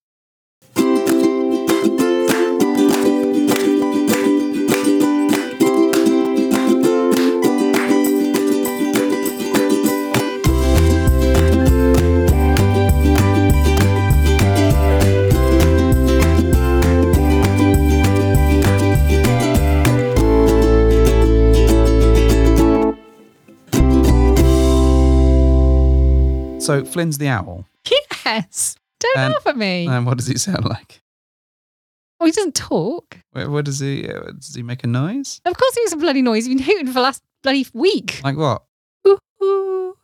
So Flynn's the owl. Yes. Don't and, laugh at me. And what does he sound like? Well, he doesn't talk. What does he? Uh, does he make a noise? Of course, he makes a bloody noise. He's been hooting for the last bloody week. Like what? Ooh, ooh.